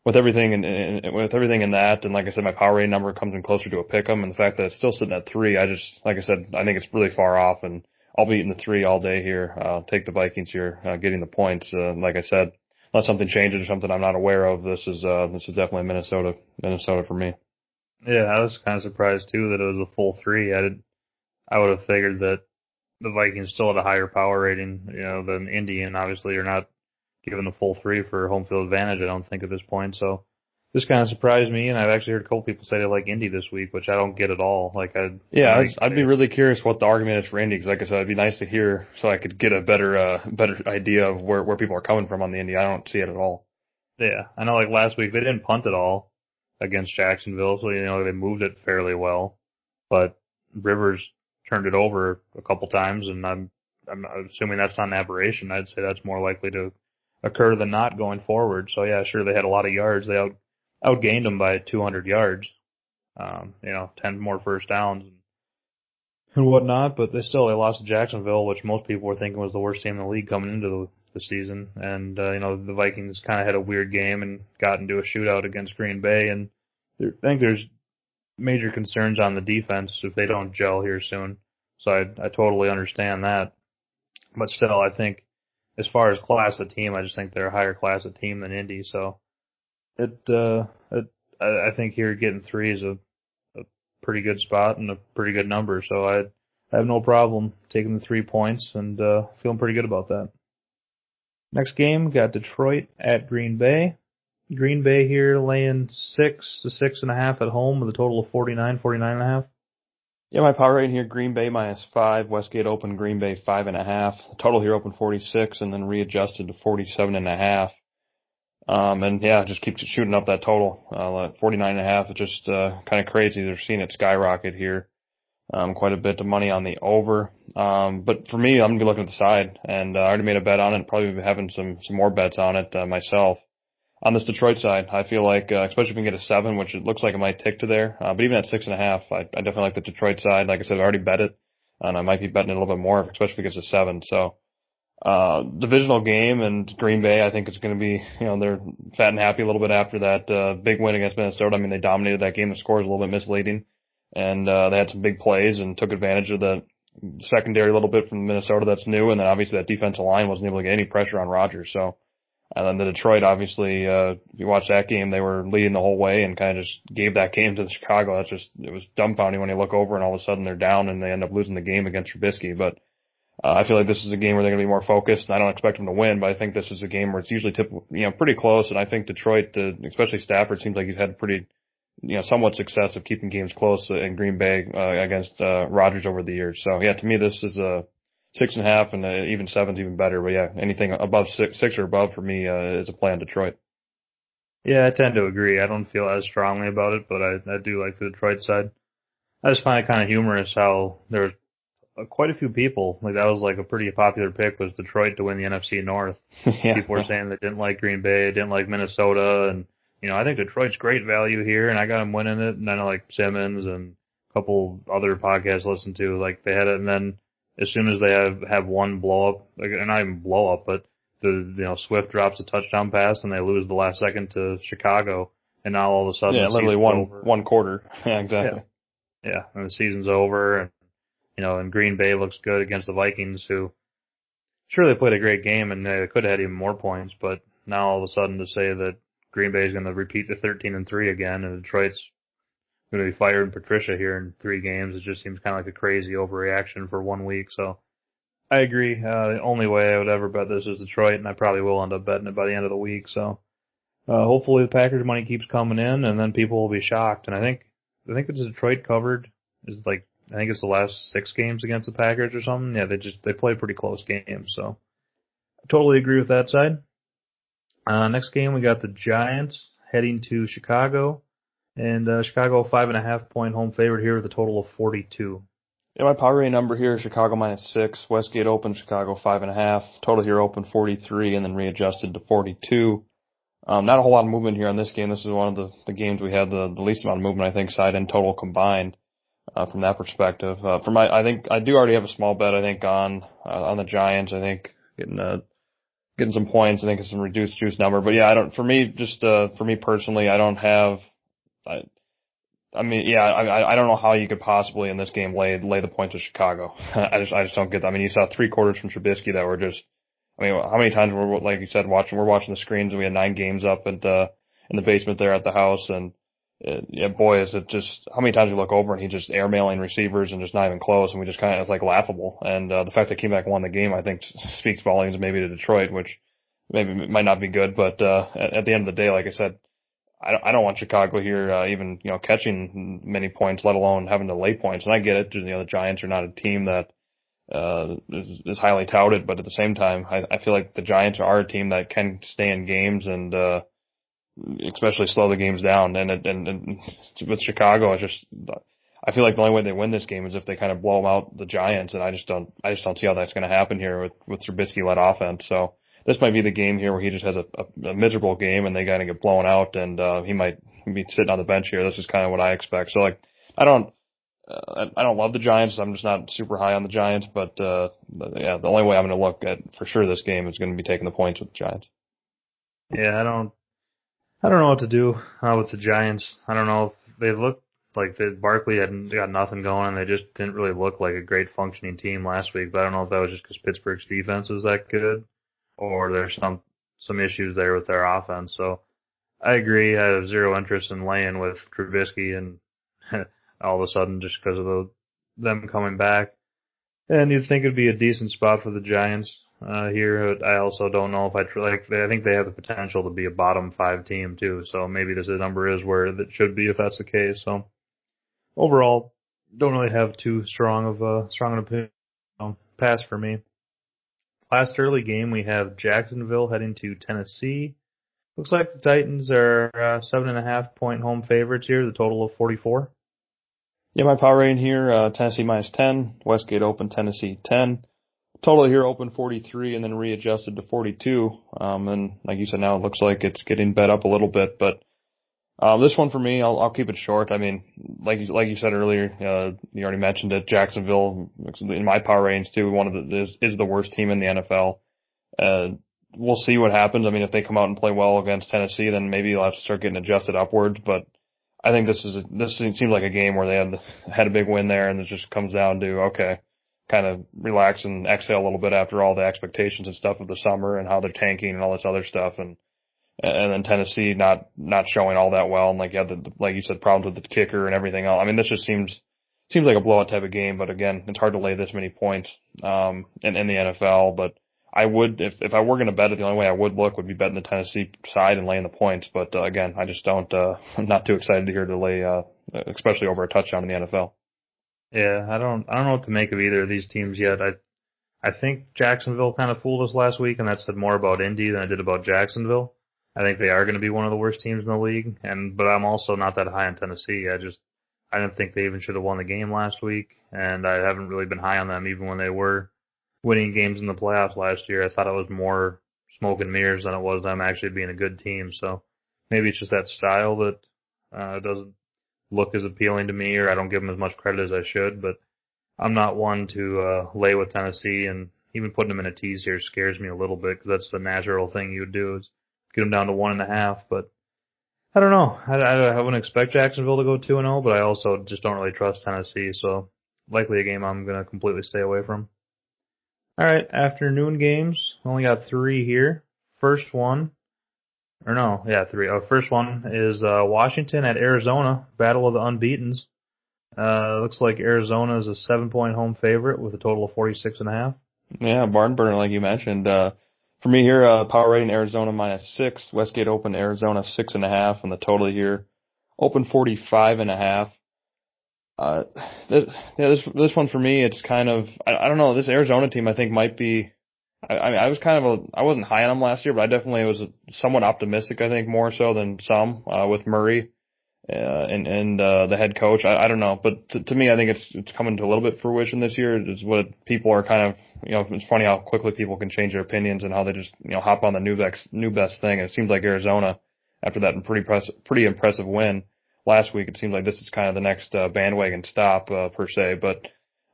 with everything and, with everything in that, and like I said, my power rating number comes in closer to a pick 'em, and the fact that it's still sitting at three, I just like I said, I think it's really far off, and I'll be eating the three all day here. Uh, take the Vikings here, uh, getting the points. Uh, like I said, unless something changes or something I'm not aware of, this is uh this is definitely Minnesota Minnesota for me. Yeah, I was kind of surprised too that it was a full three. I did I would have figured that the Vikings still had a higher power rating, you know, than Indian. Obviously, you're not given the full three for home field advantage. I don't think at this point. So this kind of surprised me, and I've actually heard a couple people say they like Indy this week, which I don't get at all. Like I, yeah, I'd, I'd be really curious what the argument is for Indy, because like I said, it'd be nice to hear so I could get a better, uh, better idea of where where people are coming from on the Indy. I don't see it at all. Yeah, I know. Like last week, they didn't punt at all against Jacksonville, so you know they moved it fairly well, but Rivers turned it over a couple times, and I'm I'm assuming that's not an aberration. I'd say that's more likely to occur than not going forward. So yeah, sure they had a lot of yards. They out outgained them by 200 yards. Um, you know, 10 more first downs and, whatnot, but they still, they lost to Jacksonville, which most people were thinking was the worst team in the league coming into the, the season. And, uh, you know, the Vikings kind of had a weird game and got into a shootout against Green Bay and I think there's major concerns on the defense if they don't gel here soon. So I, I totally understand that. But still, I think as far as class of team, I just think they're a higher class of team than Indy. So it, uh, it, I, think here getting three is a, a pretty good spot and a pretty good number. So I, I have no problem taking the three points and, uh, feeling pretty good about that. Next game, got Detroit at Green Bay. Green Bay here laying six to six and a half at home with a total of 49, 49 and a half. Yeah, my power rating here, Green Bay minus five, Westgate open Green Bay five and a half. Total here open 46 and then readjusted to 47 and a half. Um, and yeah, just keeps shooting up that total. Uh, 49 and a half is just, uh, kind of crazy. They're seeing it skyrocket here. Um, quite a bit of money on the over. Um, but for me, I'm gonna be looking at the side and uh, I already made a bet on it. Probably having some, some more bets on it, uh, myself on this Detroit side, I feel like, uh, especially if we can get a seven, which it looks like it might tick to there. Uh, but even at six and a half, I, I definitely like the Detroit side. Like I said, I already bet it, and I might be betting a little bit more, especially if it gets a seven. So, uh, divisional game and Green Bay, I think it's going to be, you know, they're fat and happy a little bit after that, uh, big win against Minnesota. I mean, they dominated that game. The score is a little bit misleading and, uh, they had some big plays and took advantage of the secondary a little bit from Minnesota that's new. And then obviously that defensive line wasn't able to get any pressure on Rodgers. So, and then the Detroit, obviously, uh, if you watch that game, they were leading the whole way and kind of just gave that game to the Chicago. That's just, it was dumbfounding when you look over and all of a sudden they're down and they end up losing the game against Trubisky. But, uh, I feel like this is a game where they're going to be more focused and I don't expect them to win, but I think this is a game where it's usually tip, you know, pretty close. And I think Detroit, uh, especially Stafford seems like he's had pretty, you know, somewhat success of keeping games close in Green Bay, uh, against, uh, Rodgers over the years. So yeah, to me, this is a, six and a half and uh, even seven's even better. But yeah, anything above six, six or above for me uh, is a play on Detroit. Yeah, I tend to agree. I don't feel as strongly about it, but I, I do like the Detroit side. I just find it kind of humorous how there's Uh, quite a few people like that was like a pretty popular pick was Detroit to win the NFC North. yeah. People were saying they didn't like Green Bay, didn't like Minnesota, and you know I think Detroit's great value here, and I got them winning it. And I know like Simmons and a couple other podcasts listened to like they had it, and then as soon as they have have one blow up, like, not even blow up, but the you know Swift drops a touchdown pass and they lose the last second to Chicago, and now all of a sudden yeah, literally one over. one quarter, yeah, exactly, yeah. yeah, and the season's over, and you know, and Green Bay looks good against the Vikings, who sure they played a great game and they could have had even more points, but now all of a sudden to say that Green Bay is going to repeat the 13 and three again, and Detroit's going to be firing Patricia here in three games. It just seems kind of like a crazy overreaction for one week. So I agree. Uh, the only way I would ever bet this is Detroit, and I probably will end up betting it by the end of the week. So uh, hopefully the Packers money keeps coming in, and then people will be shocked. And I think I think it's Detroit covered is like I think it's the last six games against the Packers or something. Yeah, they just they play pretty close games. So I totally agree with that side. Uh, next game we got the Giants heading to Chicago. And uh, Chicago five and a half point home favorite here with a total of 42. Yeah, my power number here Chicago minus six. Westgate open Chicago five and a half. Total here open 43 and then readjusted to 42. Um, not a whole lot of movement here on this game. This is one of the, the games we had the, the least amount of movement, I think, side and total combined. Uh, from that perspective, uh, for my, I think I do already have a small bet. I think on uh, on the Giants. I think getting uh getting some points. I think it's some reduced juice number. But yeah, I don't. For me, just uh, for me personally, I don't have I, I mean, yeah, I, I don't know how you could possibly in this game lay lay the points with Chicago. I just I just don't get that. I mean, you saw three quarters from Trubisky that were just. I mean, how many times were like you said watching? We're watching the screens. and We had nine games up at uh, in the basement there at the house, and uh, yeah, boy, is it just how many times you look over and he just airmailing receivers and just not even close, and we just kind of it's like laughable. And uh, the fact that came back and won the game, I think, speaks volumes maybe to Detroit, which maybe might not be good, but uh, at, at the end of the day, like I said, I don't want Chicago here, uh, even, you know, catching many points, let alone having to lay points. And I get it. You know, the Giants are not a team that, uh, is, is highly touted, but at the same time, I, I feel like the Giants are a team that can stay in games and, uh, especially slow the games down. And, and, and with Chicago, it's just, I feel like the only way they win this game is if they kind of blow out the Giants. And I just don't, I just don't see how that's going to happen here with, with Trubisky led offense. So, this might be the game here where he just has a, a, a miserable game and they gotta get blown out and, uh, he might be sitting on the bench here. This is kind of what I expect. So like, I don't, uh, I don't love the Giants. I'm just not super high on the Giants, but, uh, yeah, the only way I'm going to look at for sure this game is going to be taking the points with the Giants. Yeah, I don't, I don't know what to do uh, with the Giants. I don't know if they look like that Barkley had got nothing going and they just didn't really look like a great functioning team last week. But I don't know if that was just because Pittsburgh's defense was that good or there's some some issues there with their offense. So I agree. I have zero interest in laying with Trubisky and all of a sudden just because of the them coming back. And you'd think it'd be a decent spot for the Giants uh, here. I also don't know if I tr- like. I think they have the potential to be a bottom five team too. So maybe this number is where it should be if that's the case. So overall, don't really have too strong of a strong an opinion. Um, pass for me. Last early game we have Jacksonville heading to Tennessee. Looks like the Titans are uh, seven and a half point home favorites here. The total of forty four. Yeah, my power rating here, uh, Tennessee minus 10, Westgate open, Tennessee 10. Total here open 43 and then readjusted to 42. Um, and like you said, now it looks like it's getting bet up a little bit, but, um, this one for me, I'll, I'll keep it short. I mean, like you, like you said earlier, uh, you already mentioned it, Jacksonville, in my power range too, one of the, is, is the worst team in the NFL. Uh, we'll see what happens. I mean, if they come out and play well against Tennessee, then maybe you'll have to start getting adjusted upwards, but I think this is a, this seems like a game where they had had a big win there, and it just comes down to okay, kind of relax and exhale a little bit after all the expectations and stuff of the summer and how they're tanking and all this other stuff, and and then Tennessee not not showing all that well, and like yeah had the like you said problems with the kicker and everything else. I mean, this just seems seems like a blowout type of game, but again, it's hard to lay this many points um in, in the NFL, but I would, if, if I were going to bet it, the only way I would look would be betting the Tennessee side and laying the points. But uh, again, I just don't, uh, I'm not too excited hear to lay, uh, especially over a touchdown in the NFL. Yeah, I don't, I don't know what to make of either of these teams yet. I, I think Jacksonville kind of fooled us last week, and that said more about Indy than I did about Jacksonville. I think they are going to be one of the worst teams in the league, and but I'm also not that high on Tennessee. I just, I didn't think they even should have won the game last week, and I haven't really been high on them even when they were winning games in the playoffs last year. I thought it was more smoke and mirrors than it was them actually being a good team. So maybe it's just that style that uh, doesn't look as appealing to me, or I don't give them as much credit as I should. But I'm not one to uh, lay with Tennessee, and even putting them in a tease here scares me a little bit because that's the natural thing you would do is get them down to one and a half. But I don't know. I, I, I wouldn't expect Jacksonville to go two and zero, but I also just don't really trust Tennessee. So likely a game I'm going to completely stay away from. All right, afternoon games. Only got three here. First one, or no, yeah, three. Oh, first one is uh, Washington at Arizona, Battle of the Unbeaten's. Uh, looks like Arizona is a seven point home favorite with a total of forty six and a half. Yeah, barn burner like you mentioned. Uh, for me here, uh, power rating Arizona minus six, Westgate Open Arizona six and a half, and the total here open forty five and a half. Uh, yeah, this this one for me, it's kind of I, I don't know. This Arizona team, I think, might be. I, I mean, I was kind of a I wasn't high on them last year, but I definitely was somewhat optimistic. I think more so than some uh, with Murray uh, and and uh, the head coach. I, I don't know, but to, to me, I think it's it's coming to a little bit fruition this year. Is what people are kind of you know. It's funny how quickly people can change their opinions and how they just you know hop on the new best new best thing. And it seems like Arizona after that pretty press, pretty impressive win last week. It seems like this is kind of the next uh, bandwagon stop uh, per se. But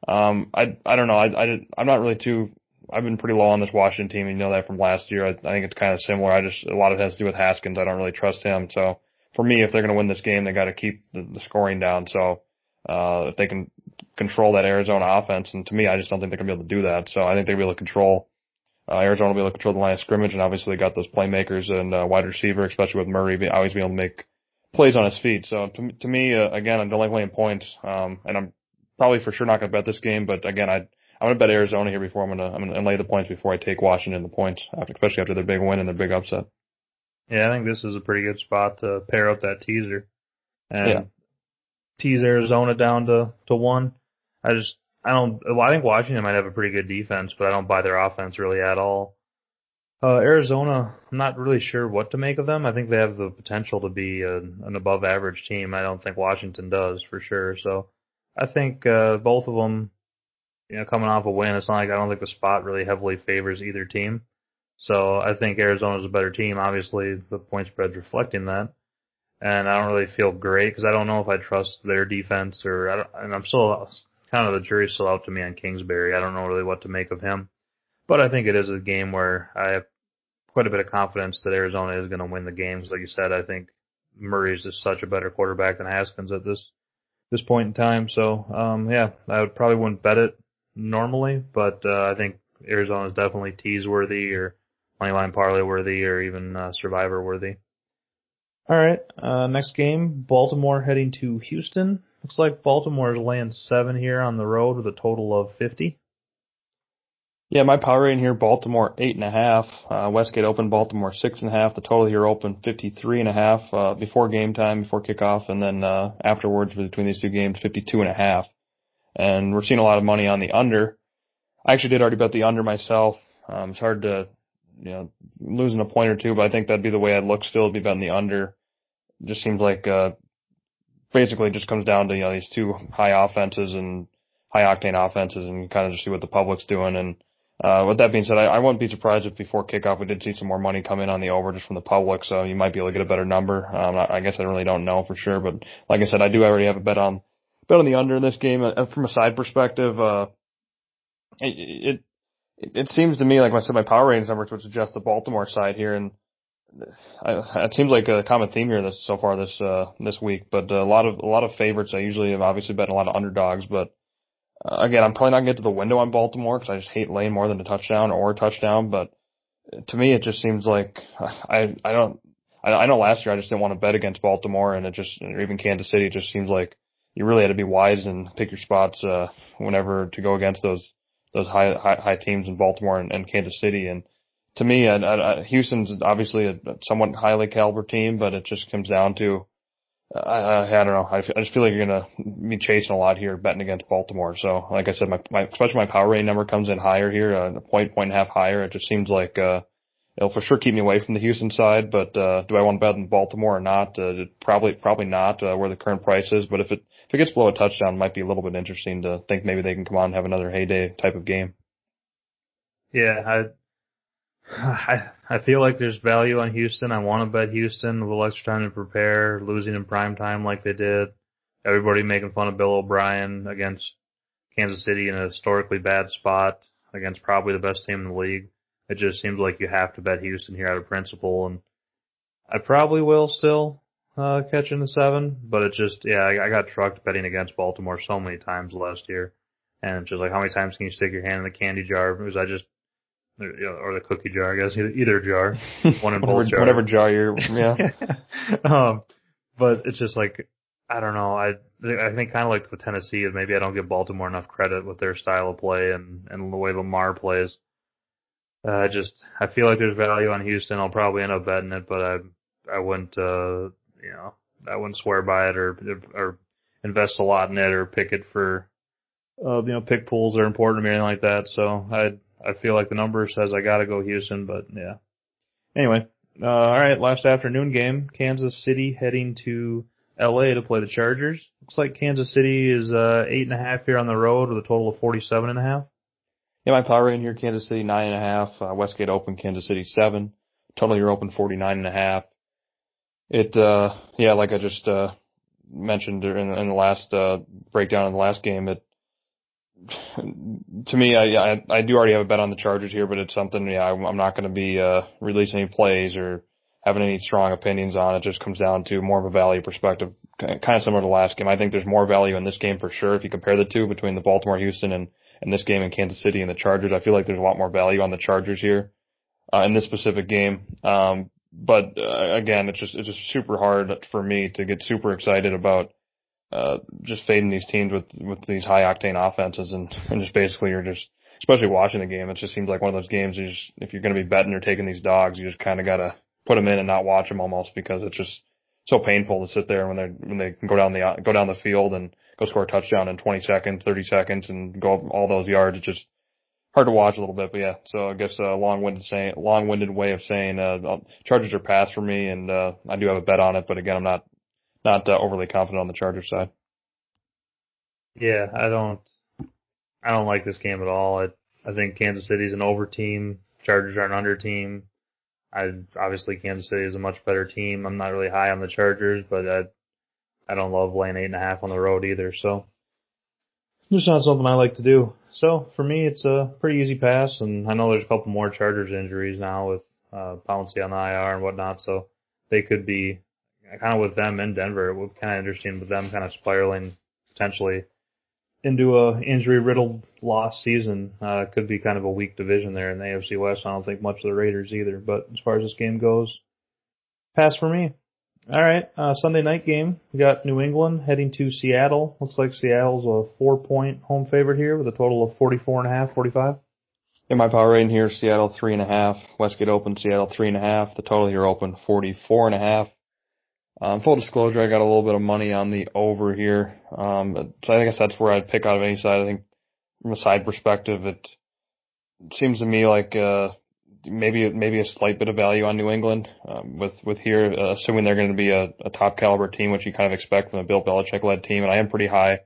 um, I I don't know. I, I I'm not really too. I've been pretty low on this Washington team. You know that from last year. I, I think it's kind of similar. I just a lot of it has to do with Haskins. I don't really trust him. So for me, if they're going to win this game, they got to keep the, the scoring down. So uh, if they can control that Arizona offense, and to me, I just don't think they're going to be able to do that. So I think they'll be able to control. Uh, Arizona will be able to control the line of scrimmage, and obviously they got those playmakers and uh, wide receiver, especially with Murray always being able to make plays on his feet. So to, to me, uh, again, I don't like laying points. Um, and I'm probably for sure not going to bet this game, but again, I, I'm going to bet Arizona here before I'm going to, I'm to lay the points before I take Washington the points, especially after their big win and their big upset. Yeah, I think this is a pretty good spot to pair up that teaser and yeah. tease Arizona down to, to one. I just, I don't, well, I think Washington might have a pretty good defense, but I don't buy their offense really at all. Uh, Arizona, I'm not really sure what to make of them. I think they have the potential to be a, an above average team. I don't think Washington does for sure. So I think, uh, both of them, you know, coming off a win, it's not like I don't think the spot really heavily favors either team. So I think Arizona's a better team. Obviously, the point spread's reflecting that. And I don't really feel great because I don't know if I trust their defense or, and I'm still kind of the jury's still out to me on Kingsbury. I don't know really what to make of him. But I think it is a game where I have quite a bit of confidence that Arizona is going to win the games. Like you said, I think Murray is just such a better quarterback than Haskins at this this point in time. So um, yeah, I would probably wouldn't bet it normally, but uh, I think Arizona is definitely tease worthy or moneyline parlay worthy or even uh, survivor worthy. All right, uh, next game, Baltimore heading to Houston. Looks like Baltimore is laying seven here on the road with a total of 50. Yeah, my power rating here, Baltimore eight and a half. Uh, Westgate open Baltimore six and a half. The total here open fifty three and a half uh, before game time, before kickoff, and then uh, afterwards between these two games, fifty two and a half. And we're seeing a lot of money on the under. I actually did already bet the under myself. Um, it's hard to, you know, losing a point or two, but I think that'd be the way I'd look still, be betting the under. It just seems like uh, basically it just comes down to you know these two high offenses and high octane offenses, and kind of just see what the public's doing and uh, with that being said, I, I wouldn't be surprised if before kickoff we did see some more money come in on the over just from the public, so you might be able to get a better number. Um, I, I guess I really don't know for sure, but like I said, I do already have a bet on bet on the under in this game. And from a side perspective, uh, it, it it seems to me like I said, my power ratings numbers would suggest the Baltimore side here, and I, it seems like a common theme here this so far this uh this week. But a lot of a lot of favorites. I usually have obviously bet a lot of underdogs, but uh, again, I'm probably not to get to the window on Baltimore because I just hate laying more than a touchdown or a touchdown. But to me, it just seems like I I don't I, I know last year I just didn't want to bet against Baltimore and it just or even Kansas City. It just seems like you really had to be wise and pick your spots uh, whenever to go against those those high high, high teams in Baltimore and, and Kansas City. And to me, I, I, Houston's obviously a somewhat highly caliber team, but it just comes down to I, I, don't know. I, I just feel like you're gonna be chasing a lot here, betting against Baltimore. So, like I said, my, my especially my power rating number comes in higher here, uh, a point, point and a half higher. It just seems like uh, it'll for sure keep me away from the Houston side. But uh, do I want to bet on Baltimore or not? Uh, probably, probably not. Uh, where the current price is, but if it if it gets below a touchdown, it might be a little bit interesting to think maybe they can come on and have another heyday type of game. Yeah, I I I feel like there's value on Houston. I want to bet Houston a little extra time to prepare, losing in prime time like they did. Everybody making fun of Bill O'Brien against Kansas City in a historically bad spot against probably the best team in the league. It just seems like you have to bet Houston here out of principle, and I probably will still uh, catch in the seven. But it just yeah, I, I got trucked betting against Baltimore so many times last year, and it's just like how many times can you stick your hand in the candy jar? Because I just or the cookie jar, I guess either, either jar, one in both jars. Whatever jar you're, yeah. um, but it's just like I don't know. I I think kind of like the Tennessee maybe I don't give Baltimore enough credit with their style of play and and the way Lamar plays. Uh, just I feel like there's value on Houston. I'll probably end up betting it, but I I wouldn't uh you know I wouldn't swear by it or or invest a lot in it or pick it for uh you know pick pools are important to me or anything like that. So I'd I feel like the number says I gotta go Houston, but yeah. Anyway, uh, all right, last afternoon game, Kansas City heading to LA to play the Chargers. Looks like Kansas City is uh, eight and a half here on the road with a total of forty-seven and a half. Yeah, my power in here, Kansas City nine and a half, uh, Westgate Open, Kansas City seven, total you're open forty-nine and a half. It, uh, yeah, like I just, uh, mentioned in, in the last, uh, breakdown in the last game, it, to me, I, I I do already have a bet on the Chargers here, but it's something yeah I'm not going to be uh, releasing any plays or having any strong opinions on. It just comes down to more of a value perspective, kind of similar to the last game. I think there's more value in this game for sure if you compare the two between the Baltimore Houston and and this game in Kansas City and the Chargers. I feel like there's a lot more value on the Chargers here uh, in this specific game. Um, but uh, again, it's just it's just super hard for me to get super excited about uh, just fading these teams with with these high octane offenses and and just basically you're just especially watching the game. It just seems like one of those games. You just if you're going to be betting or taking these dogs, you just kind of got to put them in and not watch them almost because it's just so painful to sit there when they when they can go down the go down the field and go score a touchdown in 20 seconds, 30 seconds, and go all those yards. It's just hard to watch a little bit, but yeah. So I guess a long-winded saying, long-winded way of saying, uh, Chargers are pass for me, and uh, I do have a bet on it, but again, I'm not not uh, overly confident on the Chargers side. Yeah, I don't, I don't like this game at all. I, I think Kansas City's an over team. Chargers are an under team. I obviously Kansas City is a much better team. I'm not really high on the Chargers, but I, I don't love laying eight and a half on the road either. So just not something I like to do. So for me, it's a pretty easy pass, and I know there's a couple more Chargers injuries now with uh, Pouncey on the IR and whatnot. So they could be kind of with them in Denver. It would be kind of interesting with them kind of spiraling potentially into a injury riddled lost season. Uh, could be kind of a weak division there in the AFC West. I don't think much of the Raiders either. But as far as this game goes, pass for me. All right, uh, Sunday night game. We got New England heading to Seattle. Looks like Seattle's a four point home favorite here with a total of 44 and a half, 45. In my power rating here, Seattle three and a half, Westgate open, Seattle three and a half. The total here open 44 and a half. Um, full disclosure, I got a little bit of money on the over here. Um, so I guess that's where I'd pick out of any side. I think from a side perspective, it seems to me like, uh, maybe, maybe a slight bit of value on New England, um, with, with here, uh, assuming they're going to be a, a top caliber team, which you kind of expect from a Bill Belichick led team. And I am pretty high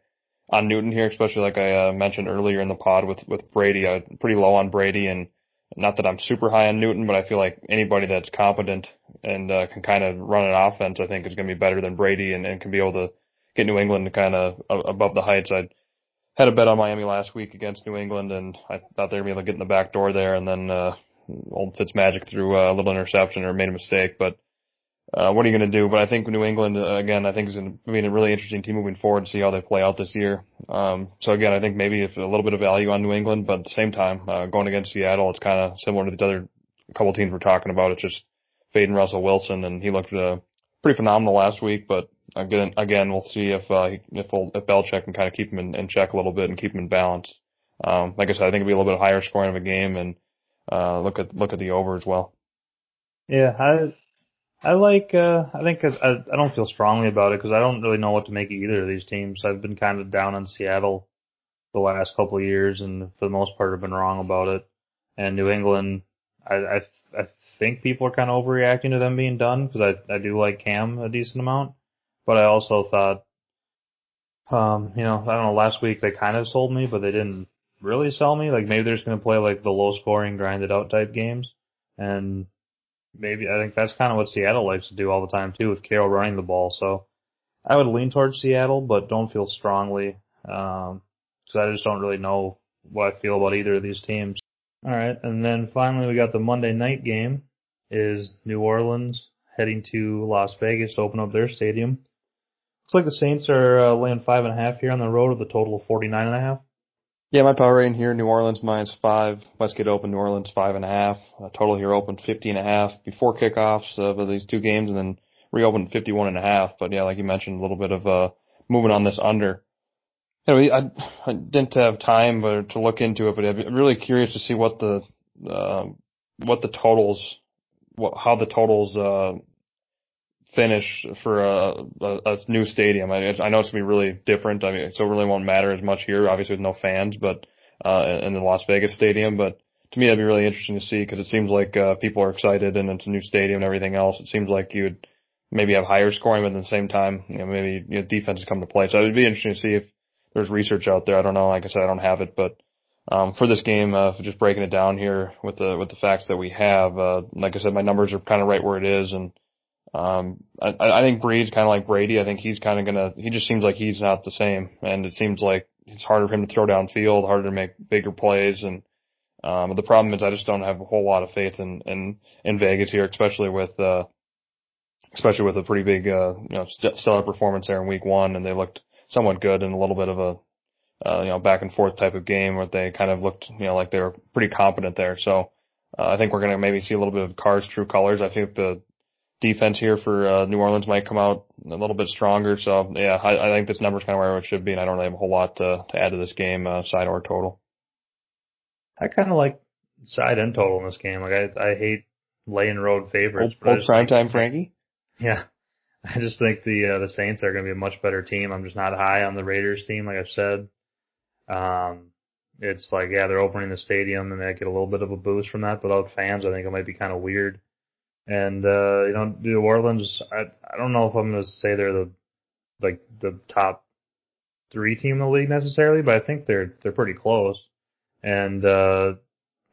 on Newton here, especially like I uh, mentioned earlier in the pod with, with Brady. I'm pretty low on Brady and, not that I'm super high on Newton, but I feel like anybody that's competent and uh, can kind of run an offense, I think is going to be better than Brady and, and can be able to get New England kind of above the heights. I had a bet on Miami last week against New England, and I thought they were going to get in the back door there, and then uh, old Fitzmagic threw a little interception or made a mistake, but uh, what are you going to do? But I think New England, uh, again, I think is going to be a really interesting team moving forward to see how they play out this year. Um, so again, I think maybe if a little bit of value on New England, but at the same time, uh, going against Seattle, it's kind of similar to the other couple teams we're talking about. It's just fading Russell Wilson, and he looked uh, pretty phenomenal last week. But again, again, we'll see if uh, if we'll, if Belichick can kind of keep him in, in check a little bit and keep him in balance. Um, like I said, I think it'll be a little bit higher scoring of a game, and uh, look at look at the over as well. Yeah, I I like. Uh, I think I, I don't feel strongly about it because I don't really know what to make of either of these teams. I've been kind of down on Seattle the last couple of years, and for the most part, I've been wrong about it. And New England, I I, I think people are kind of overreacting to them being done because I I do like Cam a decent amount, but I also thought, um, you know, I don't know. Last week they kind of sold me, but they didn't really sell me. Like maybe they're just going to play like the low scoring, grinded out type games, and maybe I think that's kind of what Seattle likes to do all the time too, with Carroll running the ball. So I would lean towards Seattle, but don't feel strongly because um, I just don't really know what I feel about either of these teams. All right, and then finally we got the Monday night game. Is New Orleans heading to Las Vegas to open up their stadium? Looks like the Saints are uh, laying five and a half here on the road with a total of forty nine and a half. Yeah, my power rating here, New Orleans minus five, Westgate Open, New Orleans five and a half. Uh, total here open fifty and a half before kickoffs of these two games and then reopened fifty one and a half. But yeah, like you mentioned, a little bit of, uh, moving on this under. Anyway, I, I didn't have time to look into it, but I'm really curious to see what the, uh, what the totals, what, how the totals, uh, finish for a, a, a new stadium. I, I know it's gonna be really different. I mean, it still really won't matter as much here, obviously with no fans, but uh, in the Las Vegas stadium. But to me, that'd be really interesting to see because it seems like uh, people are excited and it's a new stadium and everything else. It seems like you would maybe have higher scoring, but at the same time, you know, maybe you know, defenses come to play. So it'd be interesting to see if there's research out there. I don't know. Like I said, I don't have it, but um, for this game, uh, just breaking it down here with the with the facts that we have, uh, like I said, my numbers are kind of right where it is, and um, I, I think Brees's kind of like Brady. I think he's kind of gonna. He just seems like he's not the same, and it seems like it's harder for him to throw downfield, harder to make bigger plays, and um, the problem is I just don't have a whole lot of faith in in in Vegas here, especially with uh, especially with a pretty big uh, you know st- stellar performance there in Week One, and they looked somewhat good in a little bit of a uh, you know back and forth type of game where they kind of looked you know like they were pretty competent there. So uh, I think we're gonna maybe see a little bit of Carr's true colors. I think the defense here for uh, New Orleans might come out a little bit stronger. So yeah, I, I think this number's kind of where it should be, and I don't really have a whole lot to, to add to this game, uh, side or total. I kind of like side and total in this game. Like I, I hate laying road favorites. Old, old prime time Frankie. Yeah, I just think the uh, the Saints are going to be a much better team. I'm just not high on the Raiders team, like I've said. Um, it's like yeah, they're opening the stadium and they get a little bit of a boost from that. But without fans, I think it might be kind of weird. And uh, you know, New Orleans, I I don't know if I'm gonna say they're the like the top three team in the league necessarily, but I think they're they're pretty close. And uh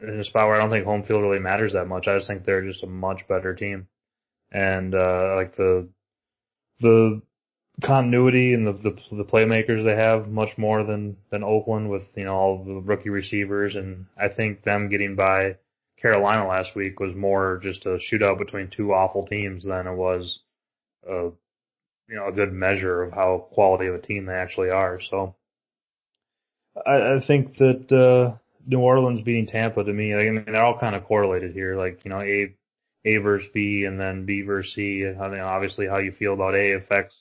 in a spot where I don't think home field really matters that much. I just think they're just a much better team. And uh like the the continuity and the, the the playmakers they have much more than than Oakland with you know all the rookie receivers and I think them getting by Carolina last week was more just a shootout between two awful teams than it was a you know a good measure of how quality of a team they actually are. So I, I think that uh, New Orleans beating Tampa to me, I mean, they're all kind of correlated here. Like you know, A A versus B, and then B versus C. I mean, obviously, how you feel about A affects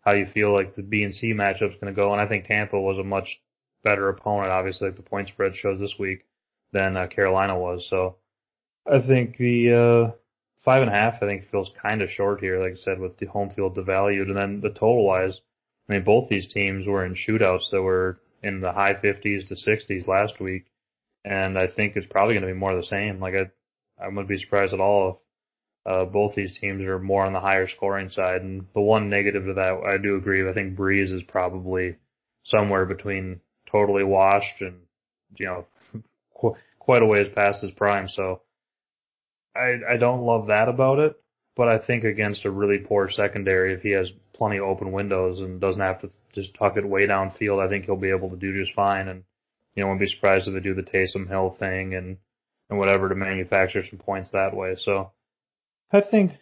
how you feel like the B and C matchup's going to go. And I think Tampa was a much better opponent, obviously, like the point spread shows this week, than uh, Carolina was. So I think the uh, five and a half, I think, feels kind of short here, like I said, with the home field devalued. And then the total wise, I mean, both these teams were in shootouts that were in the high 50s to 60s last week. And I think it's probably going to be more of the same. Like I, I wouldn't be surprised at all if uh, both these teams are more on the higher scoring side. And the one negative to that, I do agree. I think Brees is probably somewhere between totally washed and, you know, qu- quite a ways past his prime. So I, I don't love that about it, but I think against a really poor secondary, if he has plenty of open windows and doesn't have to just tuck it way downfield, I think he'll be able to do just fine. And, you know, wouldn't be surprised if they do the Taysom Hill thing and, and whatever to manufacture some points that way. So I think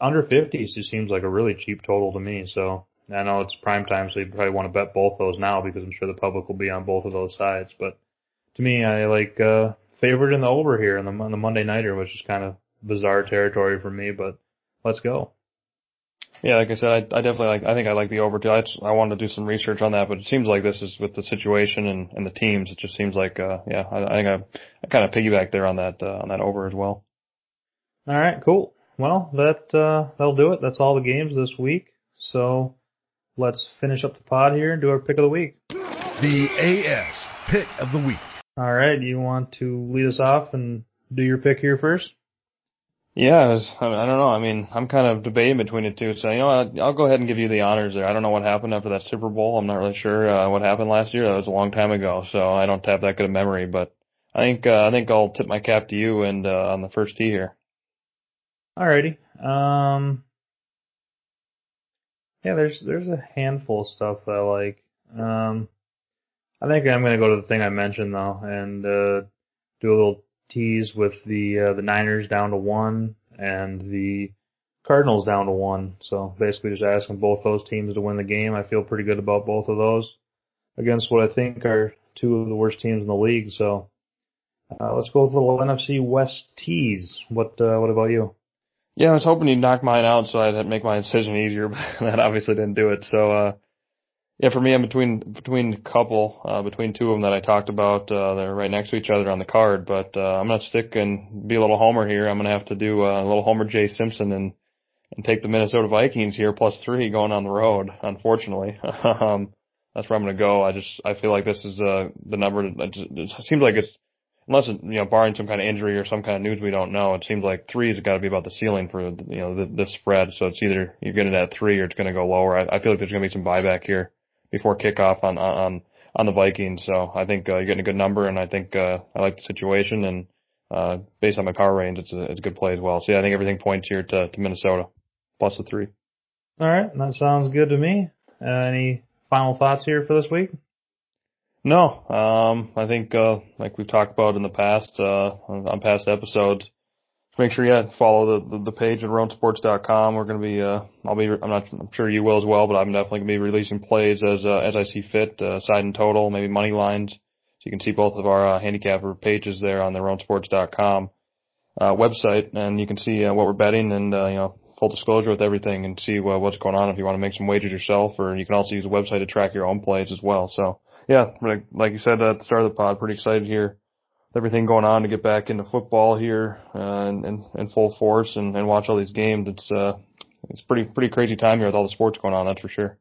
under 50s just seems like a really cheap total to me. So I know it's prime time, so you probably want to bet both those now because I'm sure the public will be on both of those sides. But to me, I like uh, favored in the over here in the, on the Monday nighter, which is kind of bizarre territory for me. But let's go. Yeah, like I said, I, I definitely like. I think I like the over too. I, just, I wanted to do some research on that, but it seems like this is with the situation and, and the teams. It just seems like, uh, yeah, I, I think I, I kind of piggyback there on that uh, on that over as well. All right, cool. Well, that uh, that'll do it. That's all the games this week. So let's finish up the pod here and do our pick of the week. The AS pick of the week. All right, you want to lead us off and do your pick here first? Yeah, was, I don't know. I mean, I'm kind of debating between the two. So, you know, I'll, I'll go ahead and give you the honors there. I don't know what happened after that Super Bowl. I'm not really sure uh, what happened last year. That was a long time ago, so I don't have that good a memory. But I think uh, I think I'll tip my cap to you and uh, on the first tee here. Alrighty. Um, yeah, there's there's a handful of stuff that I like. Um, I think I'm gonna go to the thing I mentioned though, and uh, do a little tease with the uh, the Niners down to one and the Cardinals down to one. So basically, just asking both those teams to win the game. I feel pretty good about both of those against what I think are two of the worst teams in the league. So uh, let's go with a little NFC West tease. What uh, what about you? Yeah, I was hoping you'd knock mine out so I'd make my decision easier, but that obviously didn't do it. So, uh, yeah, for me, I'm between between a couple, uh, between two of them that I talked about. Uh, they're right next to each other on the card, but uh, I'm gonna stick and be a little homer here. I'm gonna have to do uh, a little Homer J Simpson and and take the Minnesota Vikings here plus three going on the road. Unfortunately, um, that's where I'm gonna go. I just I feel like this is uh the number. It, just, it seems like it's unless it, you know, barring some kind of injury or some kind of news we don't know, it seems like three has got to be about the ceiling for you know this, this spread. So it's either you're getting at three or it's to go lower. I, I feel like there's to be some buyback here before kickoff on on on the Vikings. So I think uh, you're getting a good number, and I think uh, I like the situation, and uh, based on my power range, it's a it's a good play as well. So yeah, I think everything points here to, to Minnesota plus the three. All right, that sounds good to me. Uh, any final thoughts here for this week? No, um, I think uh, like we've talked about in the past uh, on past episodes. Make sure you follow the, the, the page at roansports.com. We're going to be, uh, I'll be, I'm not, I'm sure you will as well, but I'm definitely going to be releasing plays as uh, as I see fit, uh, side and total, maybe money lines. So you can see both of our uh, handicapper pages there on the roansports.com uh, website, and you can see uh, what we're betting and uh, you know full disclosure with everything, and see uh, what's going on if you want to make some wagers yourself, or you can also use the website to track your own plays as well. So yeah, like, like you said at the start of the pod, pretty excited here. Everything going on to get back into football here uh, and in, in full force and, and watch all these games. It's uh, it's pretty pretty crazy time here with all the sports going on. That's for sure.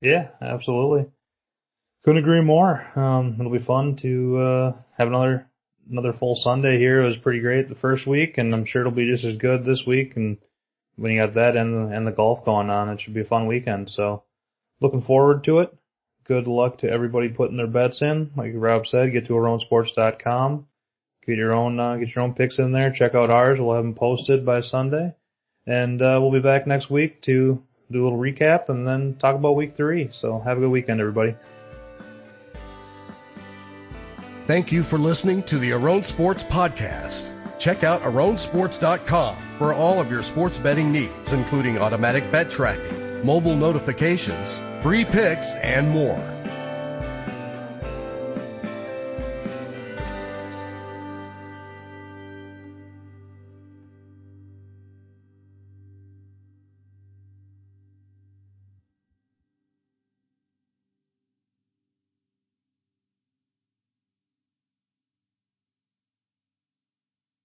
Yeah, absolutely. Couldn't agree more. Um, it'll be fun to uh, have another another full Sunday here. It was pretty great the first week, and I'm sure it'll be just as good this week. And when you got that and the, and the golf going on, it should be a fun weekend. So looking forward to it good luck to everybody putting their bets in. Like Rob said, get to aroundsports.com, get your own uh, get your own picks in there. Check out ours. We'll have them posted by Sunday, and uh, we'll be back next week to do a little recap and then talk about week three. So have a good weekend, everybody. Thank you for listening to the Around Sports Podcast. Check out AronSports.com for all of your sports betting needs, including automatic bet tracking, mobile notifications, free picks, and more.